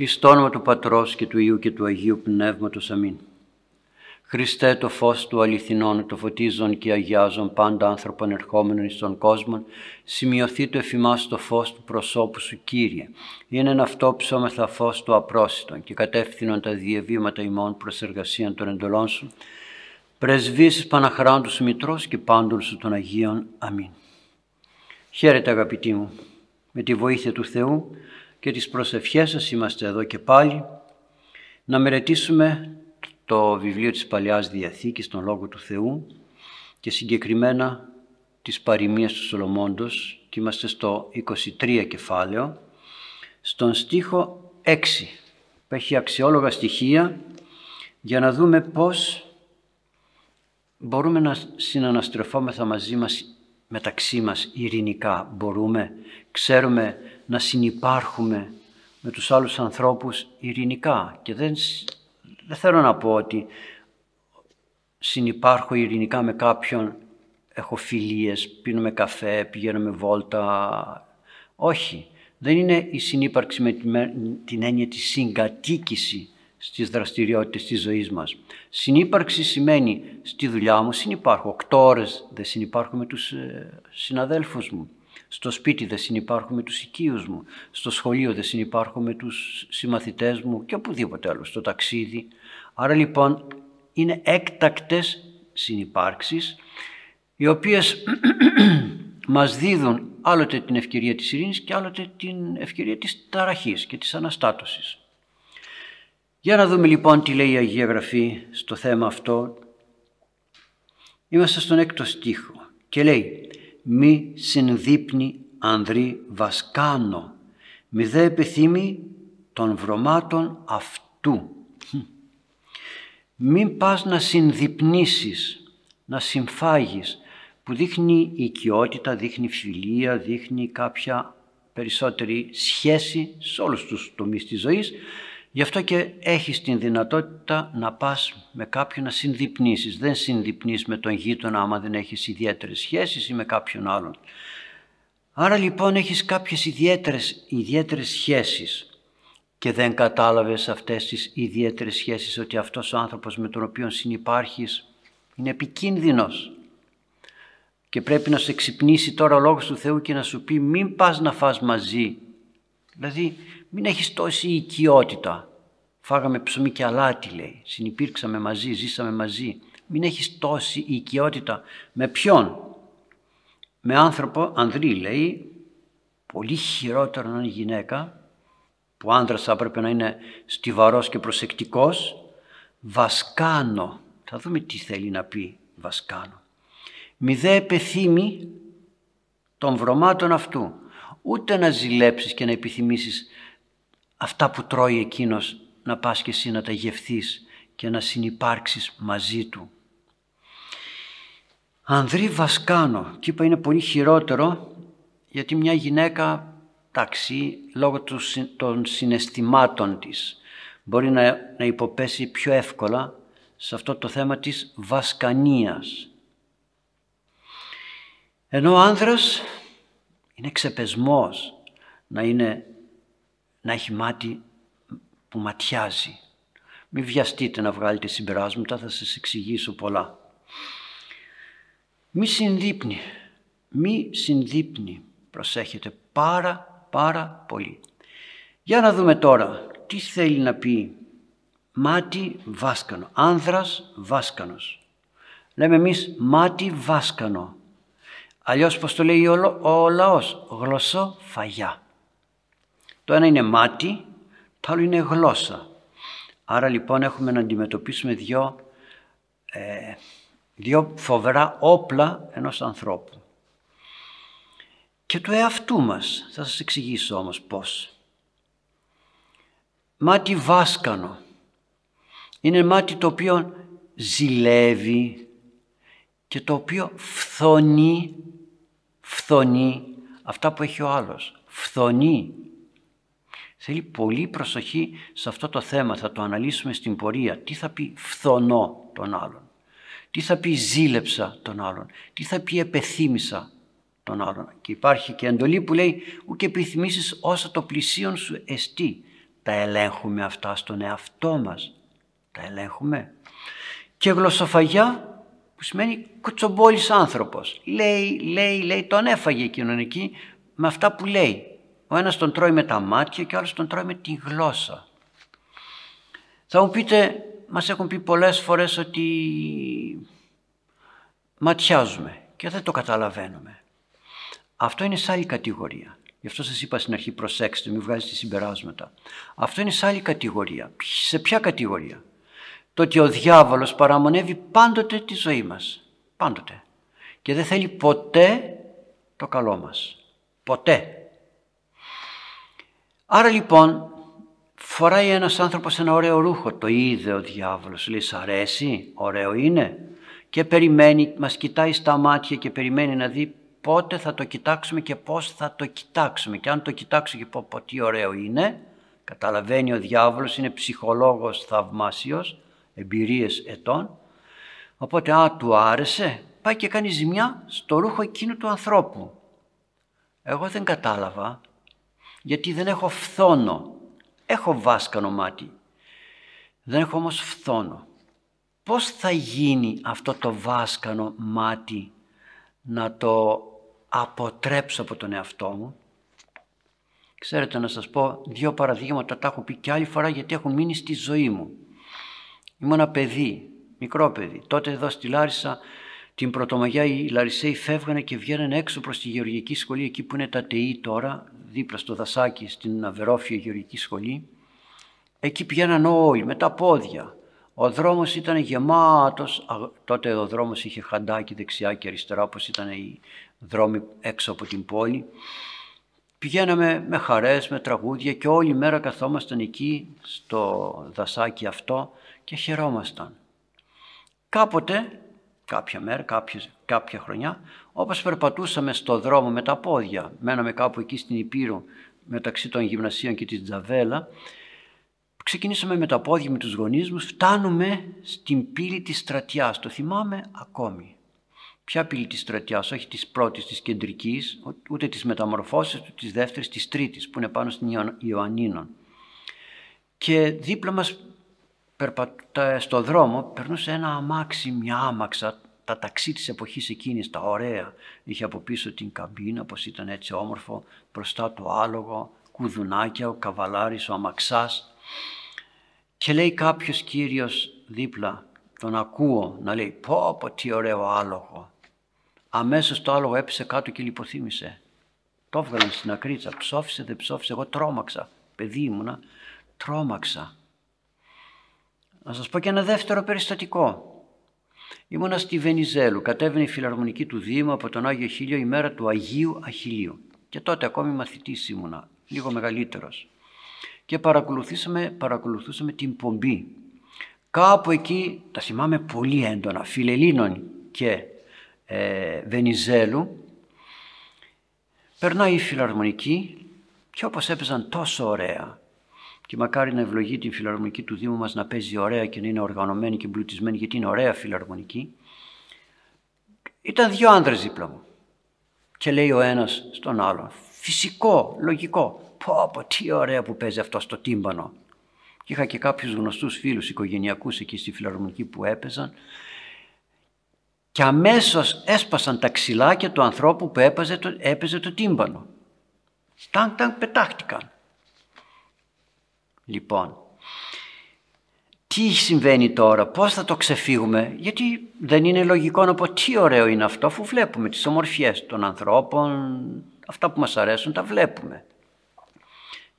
Εις το όνομα του Πατρός και του Υιού και του Αγίου Πνεύματος. Αμήν. Χριστέ το φως του αληθινών, το φωτίζον και αγιάζον πάντα άνθρωπον ερχόμενων εις τον κόσμο, σημειωθεί το εφημάς το φως του προσώπου σου Κύριε. Είναι ένα αυτό ψώμεθα φως του απρόσιτον και κατεύθυνον τα διαβήματα ημών προς εργασίαν των εντολών σου. Πρεσβήσεις Παναχράντους σου Μητρός και πάντων σου των Αγίων. Αμήν. Χαίρετε αγαπητοί μου, με τη βοήθεια του Θεού και τις προσευχές σας είμαστε εδώ και πάλι να μελετήσουμε το βιβλίο της Παλαιάς Διαθήκης, τον Λόγο του Θεού και συγκεκριμένα τις παροιμίες του Σολομώντος και είμαστε στο 23 κεφάλαιο, στον στίχο 6 που έχει αξιόλογα στοιχεία για να δούμε πώς μπορούμε να συναναστρεφόμεθα μαζί μας μεταξύ μας ειρηνικά. Μπορούμε, ξέρουμε να συνυπάρχουμε με τους άλλους ανθρώπους ειρηνικά και δεν, δεν θέλω να πω ότι συνυπάρχω ειρηνικά με κάποιον, έχω φιλίες, πίνουμε καφέ, πηγαίνουμε βόλτα. Όχι, δεν είναι η συνύπαρξη με την έννοια της συγκατοίκηση στις δραστηριότητες της ζωής μας. Συνύπαρξη σημαίνει στη δουλειά μου συνυπάρχω, οκτώ ώρες δεν συνυπάρχω με τους ε, συναδέλφους μου. Στο σπίτι δεν συνυπάρχω με τους οικείους μου. Στο σχολείο δεν συνυπάρχω με τους συμμαθητές μου και οπουδήποτε άλλο. Στο ταξίδι. Άρα λοιπόν είναι έκτακτες συνυπάρξεις οι οποίες μας δίδουν άλλοτε την ευκαιρία της ειρήνης και άλλοτε την ευκαιρία της ταραχής και της αναστάτωσης. Για να δούμε λοιπόν τι λέει η Αγία Γραφή στο θέμα αυτό. Είμαστε στον έκτο στίχο και λέει «Μη συνδείπνει ανδρή βασκάνο, μη δε επιθύμη των βρωμάτων αυτού». Μην πας να συνδυπνήσεις, να συμφάγεις, που δείχνει οικειότητα, δείχνει φιλία, δείχνει κάποια περισσότερη σχέση σε όλους τους τομείς της ζωής, Γι' αυτό και έχεις την δυνατότητα να πας με κάποιον να συνδυπνήσεις. Δεν συνδυπνείς με τον γείτονα άμα δεν έχεις ιδιαίτερες σχέσεις ή με κάποιον άλλον. Άρα λοιπόν έχεις κάποιες ιδιαίτερες, ιδιαίτερες σχέσεις και δεν κατάλαβες αυτές τις ιδιαίτερες σχέσεις ότι αυτός ο άνθρωπος με τον οποίο συνυπάρχεις είναι επικίνδυνος και πρέπει να σε εξυπνήσει τώρα ο Λόγος του Θεού και να σου πει μην πας να φας μαζί. Δηλαδή μην έχεις τόση οικειότητα. Φάγαμε ψωμί και αλάτι λέει. Συνυπήρξαμε μαζί, ζήσαμε μαζί. Μην έχεις τόση οικειότητα. Με ποιον; Με άνθρωπο, ανδρή λέει, πολύ χειρότερο να είναι γυναίκα, που ο άντρας θα έπρεπε να είναι στιβαρός και προσεκτικός, βασκάνο. Θα δούμε τι θέλει να πει βασκάνο. Μη δε επεθύμη των βρωμάτων αυτού. Ούτε να ζηλέψεις και να επιθυμήσεις αυτά που τρώει εκείνος να πας και εσύ να τα γευθείς και να συνυπάρξεις μαζί του. Ανδρή Βασκάνο, και είπα είναι πολύ χειρότερο γιατί μια γυναίκα, εντάξει, λόγω των συναισθημάτων της μπορεί να, να υποπέσει πιο εύκολα σε αυτό το θέμα της βασκανίας. Ενώ ο άνδρας είναι ξεπεσμός να είναι να έχει μάτι που ματιάζει. Μην βιαστείτε να βγάλετε συμπεράσματα, θα σας εξηγήσω πολλά. Μη συνδείπνει, μη συνδείπνει, προσέχετε πάρα πάρα πολύ. Για να δούμε τώρα τι θέλει να πει μάτι βάσκανο, άνδρας βάσκανος. Λέμε εμείς μάτι βάσκανο. Αλλιώς πως το λέει ο, ο λαός, γλωσσό φαγιά. Το ένα είναι μάτι, το άλλο είναι γλώσσα. Άρα λοιπόν έχουμε να αντιμετωπίσουμε δύο, ε, δύο φοβερά όπλα ενός ανθρώπου. Και του εαυτού μας. Θα σας εξηγήσω όμως πώς. Μάτι βάσκανο. Είναι μάτι το οποίο ζηλεύει και το οποίο φθονεί, φθονεί αυτά που έχει ο άλλος. Φθονεί Θέλει πολύ προσοχή σε αυτό το θέμα, θα το αναλύσουμε στην πορεία. Τι θα πει φθονώ τον άλλον, τι θα πει ζήλεψα τον άλλον, τι θα πει επεθύμησα τον άλλον; Και υπάρχει και εντολή που λέει «Ουκ επιθυμήσεις όσο το πλησίον σου εστί». Τα ελέγχουμε αυτά στον εαυτό μας. Τα ελέγχουμε. Και γλωσσοφαγιά που σημαίνει κουτσομπόλης άνθρωπος. Λέει, λέει, λέει, τον έφαγε εκείνον εκεί με αυτά που λέει. Ο ένας τον τρώει με τα μάτια και ο άλλος τον τρώει με τη γλώσσα. Θα μου πείτε, μας έχουν πει πολλές φορές ότι ματιάζουμε και δεν το καταλαβαίνουμε. Αυτό είναι σε άλλη κατηγορία. Γι' αυτό σας είπα στην αρχή προσέξτε, μην βγάζετε συμπεράσματα. Αυτό είναι σε άλλη κατηγορία. Σε ποια κατηγορία; Το ότι ο διάβολος παραμονεύει πάντοτε τη ζωή μας. Πάντοτε. Και δεν θέλει ποτέ το καλό μας. Ποτέ. Άρα λοιπόν φοράει ένας άνθρωπος ένα ωραίο ρούχο. Το είδε ο διάβολος. Λέει σ' αρέσει, ωραίο είναι. Και περιμένει, μας κοιτάει στα μάτια και περιμένει να δει πότε θα το κοιτάξουμε και πώς θα το κοιτάξουμε. Και αν το κοιτάξω και πω, πω τι ωραίο είναι, καταλαβαίνει ο διάβολος, είναι ψυχολόγος θαυμάσιος, εμπειρίες ετών. Οπότε, α, του άρεσε, πάει και κάνει ζημιά στο ρούχο εκείνου του ανθρώπου. Εγώ δεν κατάλαβα, γιατί δεν έχω φθόνο. Έχω βάσκανο μάτι. Δεν έχω όμως φθόνο. Πώς θα γίνει αυτό το βάσκανο μάτι να το αποτρέψω από τον εαυτό μου; Ξέρετε να σας πω δύο παραδείγματα τα έχω πει και άλλη φορά γιατί έχουν μείνει στη ζωή μου. Ήμουν ένα παιδί, μικρό παιδί. Τότε εδώ στη Λάρισα την Πρωτομαγιά οι Λαρισαίοι φεύγανε και βγαίνανε έξω προς τη Γεωργική Σχολή εκεί που είναι τα ΤΕΗ τώρα, δίπλα στο δασάκι στην Αβερόφια Γεωργική Σχολή. Εκεί πηγαίναν όλοι με τα πόδια. Ο δρόμος ήταν γεμάτος, τότε ο δρόμος είχε χαντάκι δεξιά και αριστερά όπως ήταν οι δρόμοι έξω από την πόλη. Πηγαίναμε με χαρές, με τραγούδια και όλη μέρα καθόμασταν εκεί στο δασάκι αυτό και χαιρόμασταν. Κάποτε, κάποια μέρα, κάποια, κάποια χρονιά, όπως περπατούσαμε στο δρόμο με τα πόδια, μέναμε κάπου εκεί στην Υπήρου μεταξύ των γυμνασίων και της Τζαβέλα, ξεκινήσαμε με τα πόδια με τους γονείς μου, φτάνουμε στην πύλη της Στρατιάς, το θυμάμαι ακόμη. Ποια πύλη της Στρατιάς, όχι της πρώτης, της κεντρικής, ούτε της μεταμορφώσεως, ούτε της δεύτερης, της τρίτης, που είναι πάνω στην Ιωαννίνων. Και δίπλα μας στο δρόμο περνούσε ένα αμάξι, μια άμαξα, τα ταξί της εποχής εκείνης, τα ωραία. Είχε από πίσω την καμπίνα, πως ήταν έτσι όμορφο, μπροστά το άλογο, κουδουνάκια, ο καβαλάρης, ο αμαξάς. Και λέει κάποιος κύριος δίπλα, τον ακούω να λέει πω πω τι ωραίο άλογο. Αμέσως το άλογο έπεσε κάτω και λιποθύμησε. Το έβγαλαν στην ακρίτσα, ψόφισε δεν ψόφισε, εγώ τρόμαξα. Παιδί ήμουνα, τρόμαξα. Να σας πω και ένα δεύτερο περιστατικό. Ήμουνα στη Βενιζέλου, κατέβαινε η φιλαρμονική του Δήμου από τον Άγιο Χίλιο η μέρα του Αγίου Αχιλίου. Και τότε ακόμη μαθητής ήμουνα, λίγο μεγαλύτερος. Και παρακολουθήσαμε, παρακολουθούσαμε την πομπή. Κάπου εκεί, τα θυμάμαι πολύ έντονα, Φιλελίνων και ε, Βενιζέλου, περνάει η φιλαρμονική και όπως έπαιζαν τόσο ωραία και μακάρι να ευλογεί την φιλαρμονική του Δήμου μας να παίζει ωραία και να είναι οργανωμένη και εμπλουτισμένη γιατί είναι ωραία φιλαρμονική. Ήταν δύο άντρες δίπλα μου και λέει ο ένας στον άλλον φυσικό, λογικό πω πω τι ωραία που παίζει αυτό στο τύμπανο και είχα και κάποιους γνωστούς φίλους οικογενειακούς εκεί στη φιλαρμονική που έπαιζαν και αμέσως έσπασαν τα ξυλάκια του ανθρώπου που έπαιζε το, έπαιζε το τύμπανο. Ταν, ταν, πετάχτηκαν. Λοιπόν, τι συμβαίνει τώρα, πώς θα το ξεφύγουμε, γιατί δεν είναι λογικό να πω τι ωραίο είναι αυτό, αφού βλέπουμε τις ομορφιές των ανθρώπων, αυτά που μας αρέσουν τα βλέπουμε.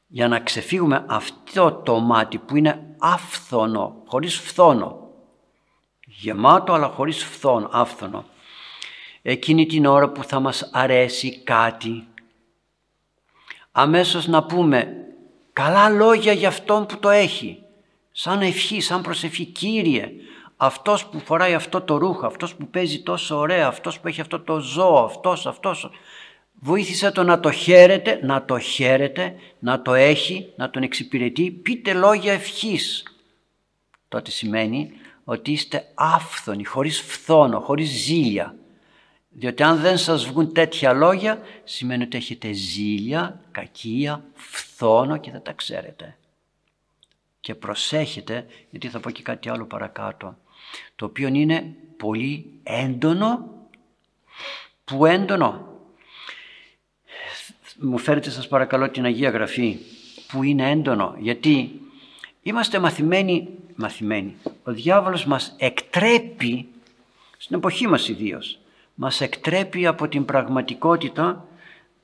Για να ξεφύγουμε αυτό το μάτι που είναι άφθονο, χωρίς φθόνο, γεμάτο αλλά χωρίς φθόνο, άφθονο, εκείνη την ώρα που θα μας αρέσει κάτι, αμέσως να πούμε καλά λόγια για αυτόν που το έχει. Σαν ευχή, σαν προσευχή. Κύριε, αυτός που φοράει αυτό το ρούχο, αυτός που παίζει τόσο ωραία, αυτός που έχει αυτό το ζώο, αυτός, αυτός. Βοήθησε το να το χαίρετε, να το χαίρετε, να το έχει, να τον εξυπηρετεί. Πείτε λόγια ευχής. Τότε σημαίνει ότι είστε άφθονοι, χωρίς φθόνο, χωρίς ζήλια. Διότι αν δεν σας βγουν τέτοια λόγια, σημαίνει ότι έχετε ζήλια, κακία, φθόνο και δεν τα ξέρετε. Και προσέχετε, γιατί θα πω και κάτι άλλο παρακάτω, το οποίο είναι πολύ έντονο, που έντονο; Μου φέρετε σας παρακαλώ την Αγία Γραφή, που είναι έντονο, γιατί είμαστε μαθημένοι, μαθημένοι. Ο διάβολος μας εκτρέπει, στην εποχή μας ιδίως, μας εκτρέπει από την πραγματικότητα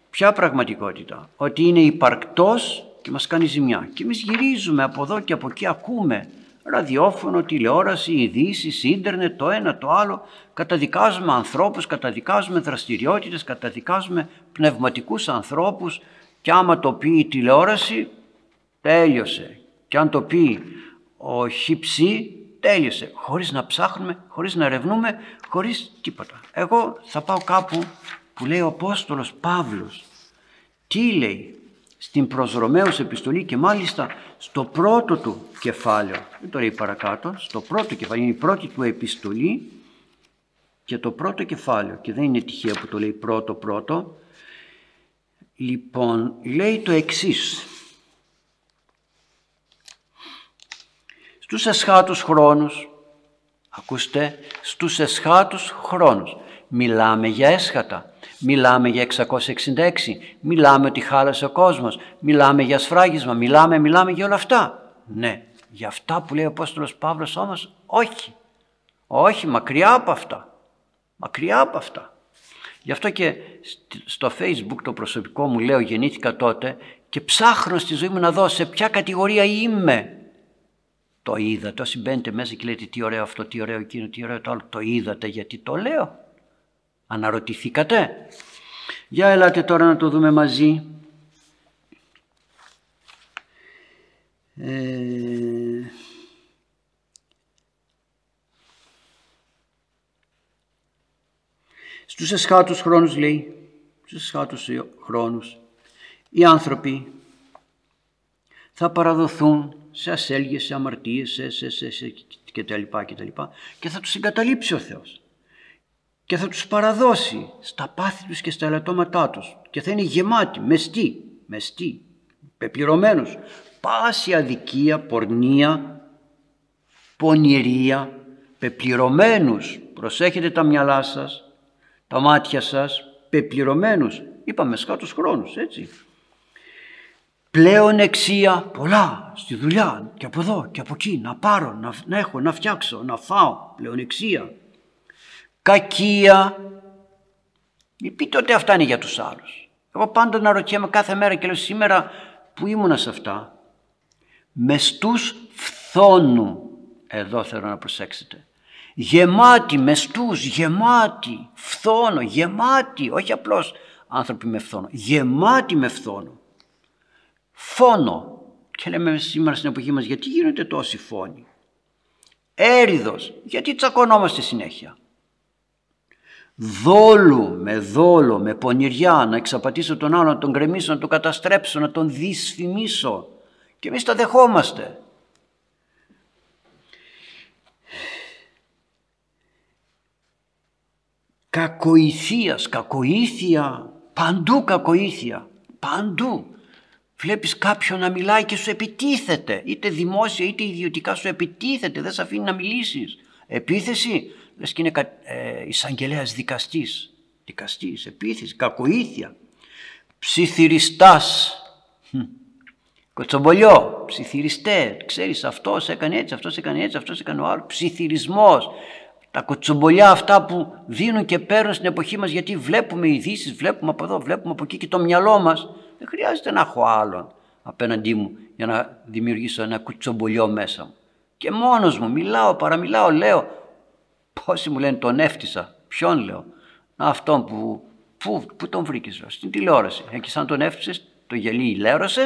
Ποια πραγματικότητα, ότι είναι υπαρκτός και μας κάνει ζημιά. Και εμείς γυρίζουμε από εδώ και από εκεί, ακούμε ραδιόφωνο, τηλεόραση, ειδήσεις, ίντερνετ, το ένα το άλλο. Καταδικάζουμε ανθρώπους, καταδικάζουμε δραστηριότητες, καταδικάζουμε πνευματικούς ανθρώπους και άμα το πει η τηλεόραση τέλειωσε. Και αν το πει ο χυψή τέλειωσε. Χωρίς να ψάχνουμε, χωρίς να ερευνούμε, χωρίς τίποτα. Εγώ θα πάω κάπου που λέει ο Απόστολος Παύλος. Τι λέει; Στην προς Ρωμαίους επιστολή και μάλιστα στο πρώτο του κεφάλαιο. Δεν το λέει παρακάτω. Στο πρώτο κεφάλαιο. Είναι η πρώτη του επιστολή και το πρώτο κεφάλαιο. Και δεν είναι τυχαίο που το λέει πρώτο πρώτο. Λοιπόν, λέει το εξής. Στους εσχάτους χρόνους, ακούστε, στους εσχάτους χρόνους, μιλάμε για έσχατα. Μιλάμε για 666, μιλάμε ότι χάλασε ο κόσμος, μιλάμε για σφράγισμα, μιλάμε, μιλάμε για όλα αυτά. Ναι, για αυτά που λέει ο Απόστολος Παύλος όμως όχι. Όχι, μακριά από αυτά. Μακριά από αυτά. Γι' αυτό και στο facebook το προσωπικό μου λέω γεννήθηκα τότε και ψάχνω στη ζωή μου να δω σε ποια κατηγορία είμαι. Το είδατε, όσοι μπαίνετε μέσα και λέτε τι ωραίο αυτό, τι ωραίο εκείνο, τι ωραίο το άλλο. Το είδατε γιατί το λέω. Αναρωτηθήκατε. Για ελάτε τώρα να το δούμε μαζί. Ε... Στους εσχάτους χρόνους λέει, στους εσχάτους χρόνους, οι άνθρωποι θα παραδοθούν σε ασέλγες, σε αμαρτίες, σε, σε, σε, σε και τα λοιπά και τα λοιπά και θα τους εγκαταλείψει ο Θεός και θα τους παραδώσει στα πάθη τους και στα ελαττώματά τους και θα είναι γεμάτοι, μεστοί, μεστοί, πεπληρωμένους. Πάση αδικία, πορνεία, πονηρία, πεπληρωμένους. Προσέχετε τα μυαλά σας, τα μάτια σας, πεπληρωμένους. Είπαμε σκάτους χρόνους, έτσι. Πλέον εξία πολλά στη δουλειά και από εδώ και από εκεί να πάρω, να, να έχω, να φτιάξω, να φάω. Πλέον εξία κακία. Μην πείτε ότι αυτά είναι για τους άλλους. Εγώ πάντα να ρωτιέμαι κάθε μέρα και λέω σήμερα που ήμουνα σε αυτά. Μεστούς φθόνου. Εδώ θέλω να προσέξετε. Γεμάτη μεστούς, γεμάτη, φθόνο, γεμάτη, όχι απλώς άνθρωποι με φθόνο, γεμάτη με φθόνο. Φόνο. Και λέμε σήμερα στην εποχή μας γιατί γίνονται τόσοι φόνοι; Έριδος, γιατί τσακωνόμαστε συνέχεια; Δόλου με δόλο, με πονηριά, να εξαπατήσω τον άλλο, να τον γκρεμίσω, να τον καταστρέψω, να τον δυσφημίσω. Και εμείς τα δεχόμαστε. Κακοηθείας, κακοήθεια, παντού κακοήθεια, παντού. Βλέπεις κάποιον να μιλάει και σου επιτίθεται, είτε δημόσια είτε ιδιωτικά σου επιτίθεται, δεν σε αφήνει να μιλήσεις. Επίθεση, λες και είναι ε, εισαγγελέας δικαστής, δικαστής, επίθεση, κακοήθεια, ψιθυριστάς, κοτσομπολιό, ψιθυριστές, ξέρεις αυτός έκανε έτσι, αυτός έκανε έτσι, αυτός έκανε ο άλλος, ψιθυρισμός, τα κοτσομπολιά αυτά που δίνουν και παίρνουν στην εποχή μας γιατί βλέπουμε ειδήσεις, βλέπουμε από εδώ, βλέπουμε από εκεί και το μυαλό μας δεν χρειάζεται να έχω άλλον απέναντί μου για να δημιουργήσω ένα κουτσομπολιό μέσα μου. Και μόνος μου μιλάω, παραμιλάω, λέω Πόσοι μου λένε τον έφτισα. Ποιον λέω. Αυτόν που, πού, πού τον βρήκες, στην τηλεόραση. Εκεί σαν τον έφτιασες, το γελί λέρωσε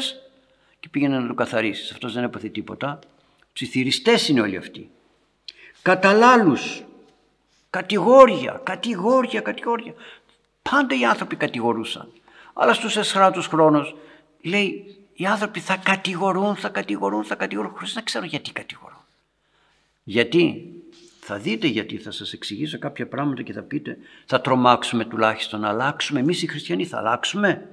και πήγαινε να το καθαρίσεις. Αυτός δεν έπαθε τίποτα. Ψιθυριστές είναι όλοι αυτοί. Καταλάλου. Κατηγόρια, κατηγόρια, κατηγόρια. Πάντα οι άνθρωποι κατηγορούσαν. Αλλά στους εσχράτους χρόνους λέει οι άνθρωποι θα κατηγορούν, θα κατηγορούν, θα κατηγορούν, χωρίς να ξέρω γιατί κατηγορούν. Γιατί; Θα δείτε γιατί θα σας εξηγήσω κάποια πράγματα και θα πείτε θα τρομάξουμε τουλάχιστον να αλλάξουμε. Εμείς οι χριστιανοί θα αλλάξουμε.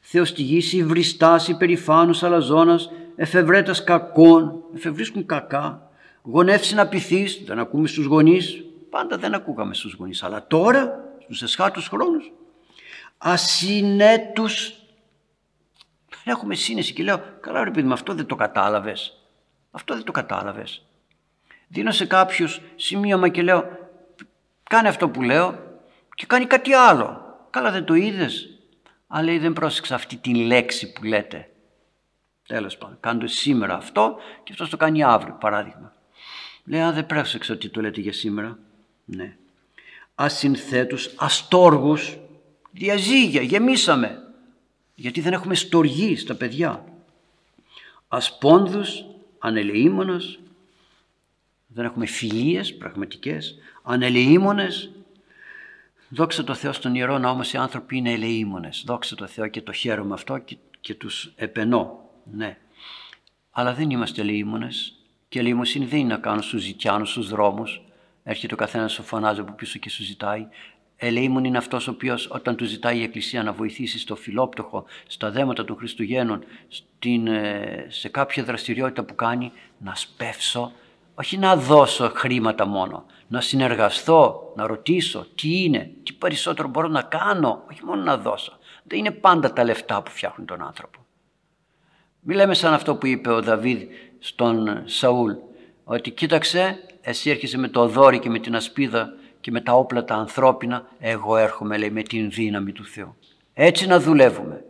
Θεός τη γης υβριστάς υπερηφάνους αλαζόνας, εφευρέτας κακών, εφευρίσκουν κακά, γονεύσεις να πειθείς, δεν ακούμε στους γονείς, πάντα δεν ακούγαμε στους γονείς, αλλά τώρα, στους εσχάτους χρόνους, ασυνέτους, δεν έχουμε σύνεση και λέω, καλά ρε παιδί με αυτό δεν το κατάλαβες, αυτό δεν το κατάλαβες. Δίνω σε κάποιους σημείωμα και λέω, κάνε αυτό που λέω και κάνει κάτι άλλο. Καλά δεν το είδες, αλλά λέει δεν πρόσεξα αυτή τη λέξη που λέτε. Τέλος πάντων, κάντε σήμερα αυτό και αυτός το κάνει αύριο, παράδειγμα. Λέει, αν δεν πρόσεξα ότι το λέτε για σήμερα. Ναι. Ασυνθέτους, αστόργους, διαζύγια, γεμίσαμε. Γιατί δεν έχουμε στοργή στα παιδιά. Ασπόνδους, ανελεήμονας, δεν έχουμε φιλίες πραγματικές, ανελεήμονες. Δόξα τω Θεώ στον Ιερό Ναό μας οι άνθρωποι είναι ελεήμονες. Δόξα τω Θεώ και το χαίρομαι αυτό και, και τους επενώ. Ναι. Αλλά δεν είμαστε ελεήμονες και ελεήμοσύνη δεν είναι να κάνω στους ζητιάνους, στους δρόμους. Έρχεται ο καθένας σου φωνάζει από πίσω και σου ζητάει. Ελεήμων είναι αυτός ο οποίος όταν του ζητάει η Εκκλησία να βοηθήσει στο φιλόπτωχο, στα δέματα των Χριστουγέννων, στην, ε, σε κάποια δραστηριότητα που κάνει, να σπεύσω, όχι να δώσω χρήματα μόνο, να συνεργαστώ, να ρωτήσω τι είναι, τι περισσότερο μπορώ να κάνω, όχι μόνο να δώσω. Δεν είναι πάντα τα λεφτά που φτιάχνουν τον άνθρωπο. Μη λέμε σαν αυτό που είπε ο Δαβίδ στον Σαούλ, ότι κοίταξε, εσύ έρχεσαι με το δόρυ και με την ασπίδα και με τα όπλα τα ανθρώπινα, εγώ έρχομαι λέει με την δύναμη του Θεού. Έτσι να δουλεύουμε.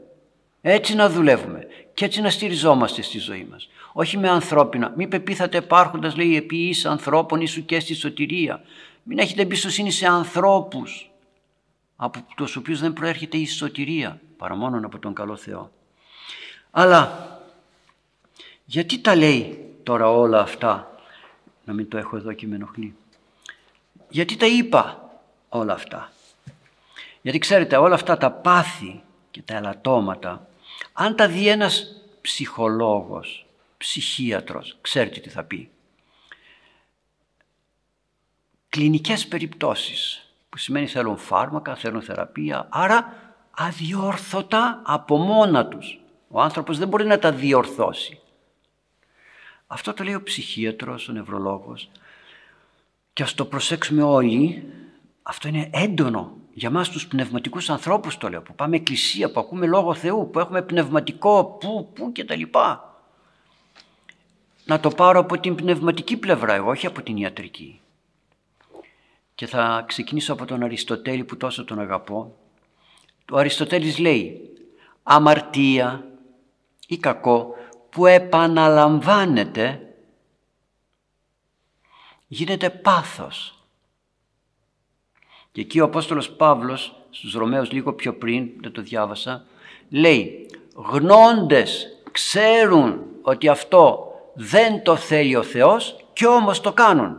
Έτσι να δουλεύουμε και έτσι να στηριζόμαστε στη ζωή μας. Όχι με ανθρώπινα. Μη πεπίθατε υπάρχοντας λέει επί ανθρώπων ίσου και στη σωτηρία. Μην έχετε εμπιστοσύνη σε ανθρώπους από τους οποίους δεν προέρχεται η σωτηρία παρά μόνο από τον καλό Θεό. Αλλά γιατί τα λέει τώρα όλα αυτά να μην το έχω εδώ και με ενοχλεί. Γιατί τα είπα όλα αυτά. Γιατί ξέρετε όλα αυτά τα πάθη και τα ελαττώματα αν τα δει ένας ψυχολόγος, ψυχίατρος, ξέρετε τι θα πει. Κλινικές περιπτώσεις που σημαίνει θέλουν φάρμακα, θέλουν θεραπεία, άρα αδιόρθωτα από μόνα τους. Ο άνθρωπος δεν μπορεί να τα διορθώσει. Αυτό το λέει ο ψυχίατρος, ο νευρολόγος και ας το προσέξουμε όλοι, αυτό είναι έντονο για μας τους πνευματικούς ανθρώπους το λέω, που πάμε εκκλησία, που ακούμε Λόγο Θεού, που έχουμε πνευματικό, που, που και τα λοιπά. Να το πάρω από την πνευματική πλευρά εγώ, όχι από την ιατρική. Και θα ξεκινήσω από τον Αριστοτέλη που τόσο τον αγαπώ. Ο Αριστοτέλης λέει αμαρτία ή κακό που επαναλαμβάνεται γίνεται πάθος και εκεί ο Απόστολος Παύλος στους Ρωμαίους λίγο πιο πριν, δεν το διάβασα, λέει γνώντες ξέρουν ότι αυτό δεν το θέλει ο Θεός και όμως το κάνουν.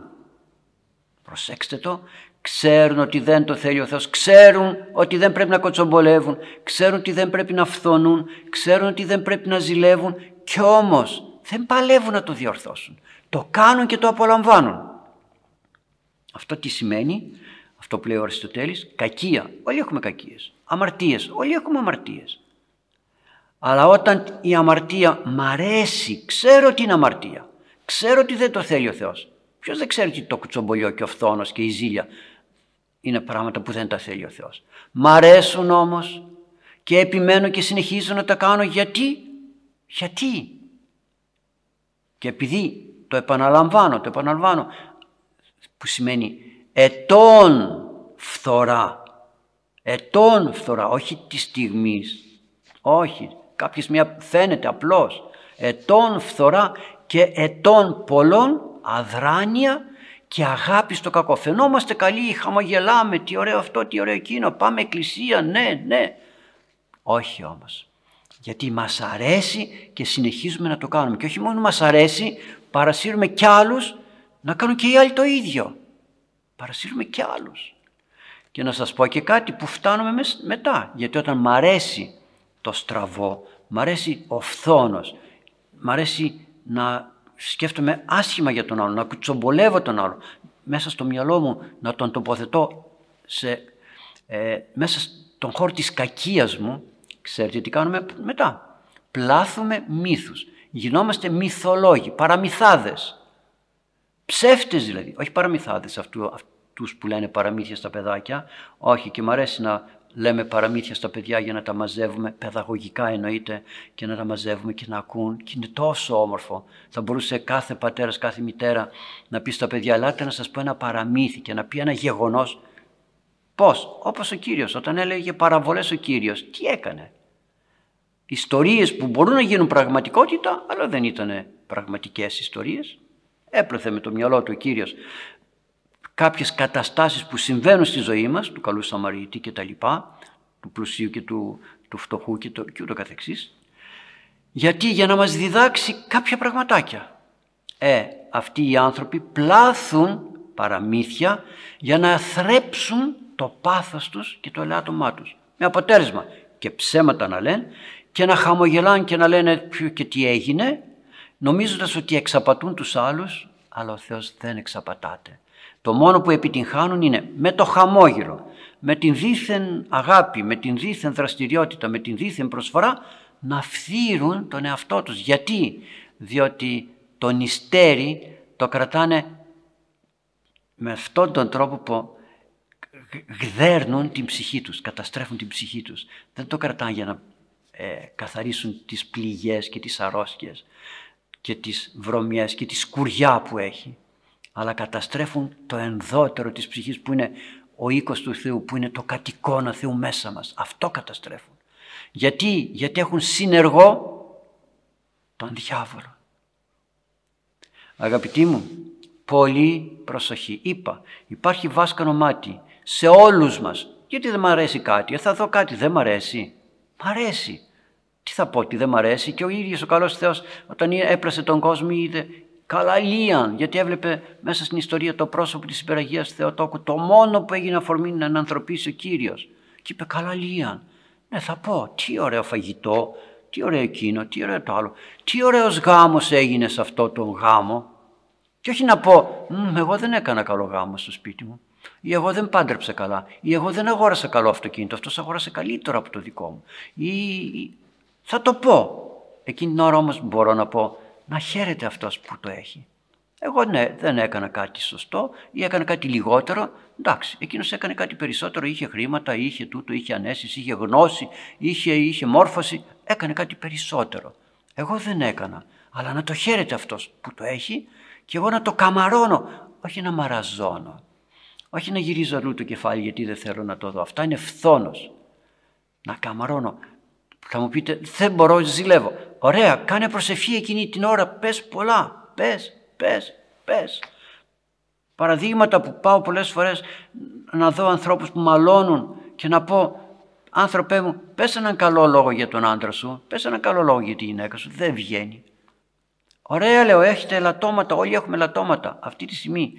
Προσέξτε το, ξέρουν ότι δεν το θέλει ο Θεός, ξέρουν ότι δεν πρέπει να κοτσομπολεύουν, ξέρουν ότι δεν πρέπει να φθονούν, ξέρουν ότι δεν πρέπει να ζηλεύουν και όμως δεν παλεύουν να το διορθώσουν. Το κάνουν και το απολαμβάνουν. Αυτό τι σημαίνει, αυτό που λέει ο Αριστοτέλης, κακία. Όλοι έχουμε κακίες. Αμαρτίες. Όλοι έχουμε αμαρτίες. Αλλά όταν η αμαρτία μ' αρέσει, ξέρω ότι είναι αμαρτία. Ξέρω ότι δεν το θέλει ο Θεός. Ποιος δεν ξέρει ότι το κουτσομπολιό και ο φθόνος και η ζήλια είναι πράγματα που δεν τα θέλει ο Θεός. Μ' αρέσουν όμως και επιμένω και συνεχίζω να τα κάνω γιατί; Γιατί; Και επειδή το επαναλαμβάνω, το επαναλαμβάνω, που σημαίνει ετών φθορά. Ετών φθορά, όχι της στιγμής. Όχι, κάποια μία φαίνεται απλώς. Ετών φθορά και ετών πολλών αδράνεια και αγάπη στο κακό. Φαινόμαστε καλοί, χαμογελάμε, τι ωραίο αυτό, τι ωραίο εκείνο, πάμε εκκλησία, ναι, ναι. Όχι όμως. Γιατί μας αρέσει και συνεχίζουμε να το κάνουμε. Και όχι μόνο μας αρέσει, παρασύρουμε κι άλλους να κάνουν και οι άλλοι το ίδιο παρασύρουμε και άλλους. Και να σας πω και κάτι που φτάνουμε μετά. Γιατί όταν μ' αρέσει το στραβό, μ' αρέσει ο φθόνος, μ' αρέσει να σκέφτομαι άσχημα για τον άλλο, να κουτσομπολεύω τον άλλο, μέσα στο μυαλό μου να τον τοποθετώ σε, ε, μέσα στον χώρο της κακίας μου, Ξέρετε τι κάνουμε μετά. Πλάθουμε μύθους. Γινόμαστε μυθολόγοι, παραμυθάδες. Ψεύτες δηλαδή, όχι παραμυθάδες αυτού, αυτούς που λένε παραμύθια στα παιδάκια. Όχι και μου αρέσει να λέμε παραμύθια στα παιδιά για να τα μαζεύουμε, παιδαγωγικά εννοείται, και να τα μαζεύουμε και να ακούν και είναι τόσο όμορφο. Θα μπορούσε κάθε πατέρας, κάθε μητέρα να πει στα παιδιά, ελάτε να σας πω ένα παραμύθι και να πει ένα γεγονός. Πώς, όπως ο Κύριος, όταν έλεγε παραβολές ο Κύριος, τι έκανε; Ιστορίες που μπορούν να γίνουν πραγματικότητα, αλλά δεν ήταν πραγματικές ιστορίες. Έπλεθε με το μυαλό του ο Κύριος κάποιες καταστάσεις που συμβαίνουν στη ζωή μας, του καλού Σαμαρίτη και τα λοιπά, του πλουσίου και του, του φτωχού και, το, και ούτω καθεξής. Γιατί; Για να μας διδάξει κάποια πραγματάκια. Ε, αυτοί οι άνθρωποι πλάθουν παραμύθια για να θρέψουν το πάθος τους και το ελάττωμά τους. Με αποτέλεσμα και ψέματα να λένε και να χαμογελάνε και να λένε ποιο και τι έγινε νομίζοντας ότι εξαπατούν τους άλλους αλλά ο Θεός δεν εξαπατάται. Το μόνο που επιτυγχάνουν είναι με το χαμόγελο, με την δίθεν αγάπη, με την δίθεν δραστηριότητα, με την δίθεν προσφορά να φθύρουν τον εαυτό τους. Γιατί; Διότι το νηστέρι το κρατάνε με αυτόν τον τρόπο που γδέρνουν την ψυχή τους, καταστρέφουν την ψυχή τους. Δεν το κρατάνε για να ε, καθαρίσουν τις πληγές και τις αρρώσκες και τις βρωμιές και τη σκουριά που έχει αλλά καταστρέφουν το ενδότερο της ψυχής που είναι ο οίκος του Θεού, που είναι το κατοικώνα Θεού μέσα μας. Αυτό καταστρέφουν. Γιατί, γιατί έχουν συνεργό τον διάβολο. Αγαπητοί μου, πολύ προσοχή. Είπα, υπάρχει βάσκανο μάτι σε όλους μας. Γιατί δεν μ' αρέσει κάτι, ε, θα δω κάτι, δεν μ' αρέσει. Μ' αρέσει. Τι θα πω ότι δεν μ' αρέσει και ο ίδιος ο καλός Θεός όταν έπλασε τον κόσμο είδε Καλαλίαν, γιατί έβλεπε μέσα στην ιστορία το πρόσωπο της υπεραγίας Θεοτόκου το μόνο που έγινε αφορμή να ανθρωπίσει ο Κύριος. Και είπε Καλαλίαν, ναι θα πω, τι ωραίο φαγητό, τι ωραίο εκείνο, τι ωραίο το άλλο. Τι ωραίος γάμος έγινε σε αυτό τον γάμο. Και όχι να πω, εγώ δεν έκανα καλό γάμο στο σπίτι μου. Ή εγώ δεν πάντρεψα καλά. Ή εγώ δεν αγόρασα καλό αυτοκίνητο. Αυτός αγόρασε καλύτερο από το δικό μου. Ή θα το πω. Εκείνη την ώρα όμως μπορώ να πω να χαίρεται αυτός που το έχει. Εγώ ναι, δεν έκανα κάτι σωστό ή έκανα κάτι λιγότερο. Εντάξει, εκείνος έκανε κάτι περισσότερο, είχε χρήματα, είχε τούτο, είχε ανέσεις, είχε γνώση, είχε, είχε μόρφωση. Έκανε κάτι περισσότερο. Εγώ δεν έκανα. Αλλά να το χαίρεται αυτός που το έχει και εγώ να το καμαρώνω, όχι να μαραζώνω. Όχι να γυρίζω αλλού το κεφάλι γιατί δεν θέλω να το δω. Αυτά είναι φθόνος. Να καμαρώνω. Θα μου πείτε, δεν μπορώ, ζηλεύω. Ωραία, κάνε προσευχή εκείνη την ώρα, πες πολλά, πες, πες, πες. Παραδείγματα που πάω πολλές φορές να δω ανθρώπους που μαλώνουν και να πω άνθρωπέ μου πες έναν καλό λόγο για τον άντρα σου, πες έναν καλό λόγο για τη γυναίκα σου, δεν βγαίνει. Ωραία λέω, έχετε ελαττώματα, όλοι έχουμε ελαττώματα αυτή τη στιγμή.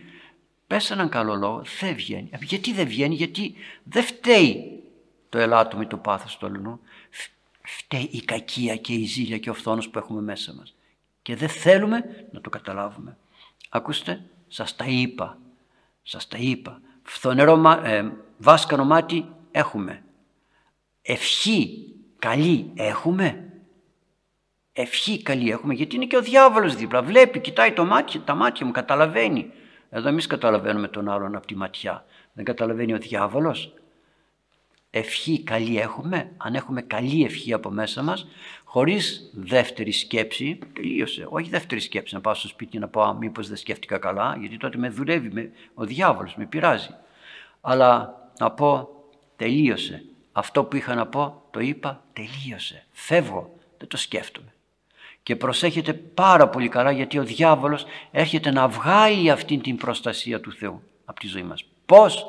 Πες έναν καλό λόγο, δεν βγαίνει. Γιατί δεν βγαίνει, γιατί δεν φταίει το ελάττωμα ή το πάθος του αλλού φταίει η κακία και η ζήλια και ο φθόνος που έχουμε μέσα μας. Και δεν θέλουμε να το καταλάβουμε. Ακούστε, σας τα είπα, σας τα είπα. Φθονερό, ε, βάσκανο μάτι έχουμε. Ευχή καλή έχουμε. Ευχή καλή έχουμε γιατί είναι και ο διάβολος δίπλα. Βλέπει, κοιτάει το μάτι, τα μάτια μου, καταλαβαίνει. Εδώ εμείς καταλαβαίνουμε τον άλλον από τη ματιά. Δεν καταλαβαίνει ο διάβολος ευχή καλή έχουμε, αν έχουμε καλή ευχή από μέσα μας, χωρίς δεύτερη σκέψη, τελείωσε. Όχι δεύτερη σκέψη, να πάω στο σπίτι να πω μήπως δεν σκέφτηκα καλά, γιατί τότε με δουλεύει με, ο διάβολος, με πειράζει. Αλλά να πω τελείωσε. Αυτό που είχα να πω το είπα τελείωσε. Φεύγω, δεν το σκέφτομαι. Και προσέχετε πάρα πολύ καλά γιατί ο διάβολος έρχεται να βγάλει αυτή την προστασία του Θεού από τη ζωή μας. Πώς;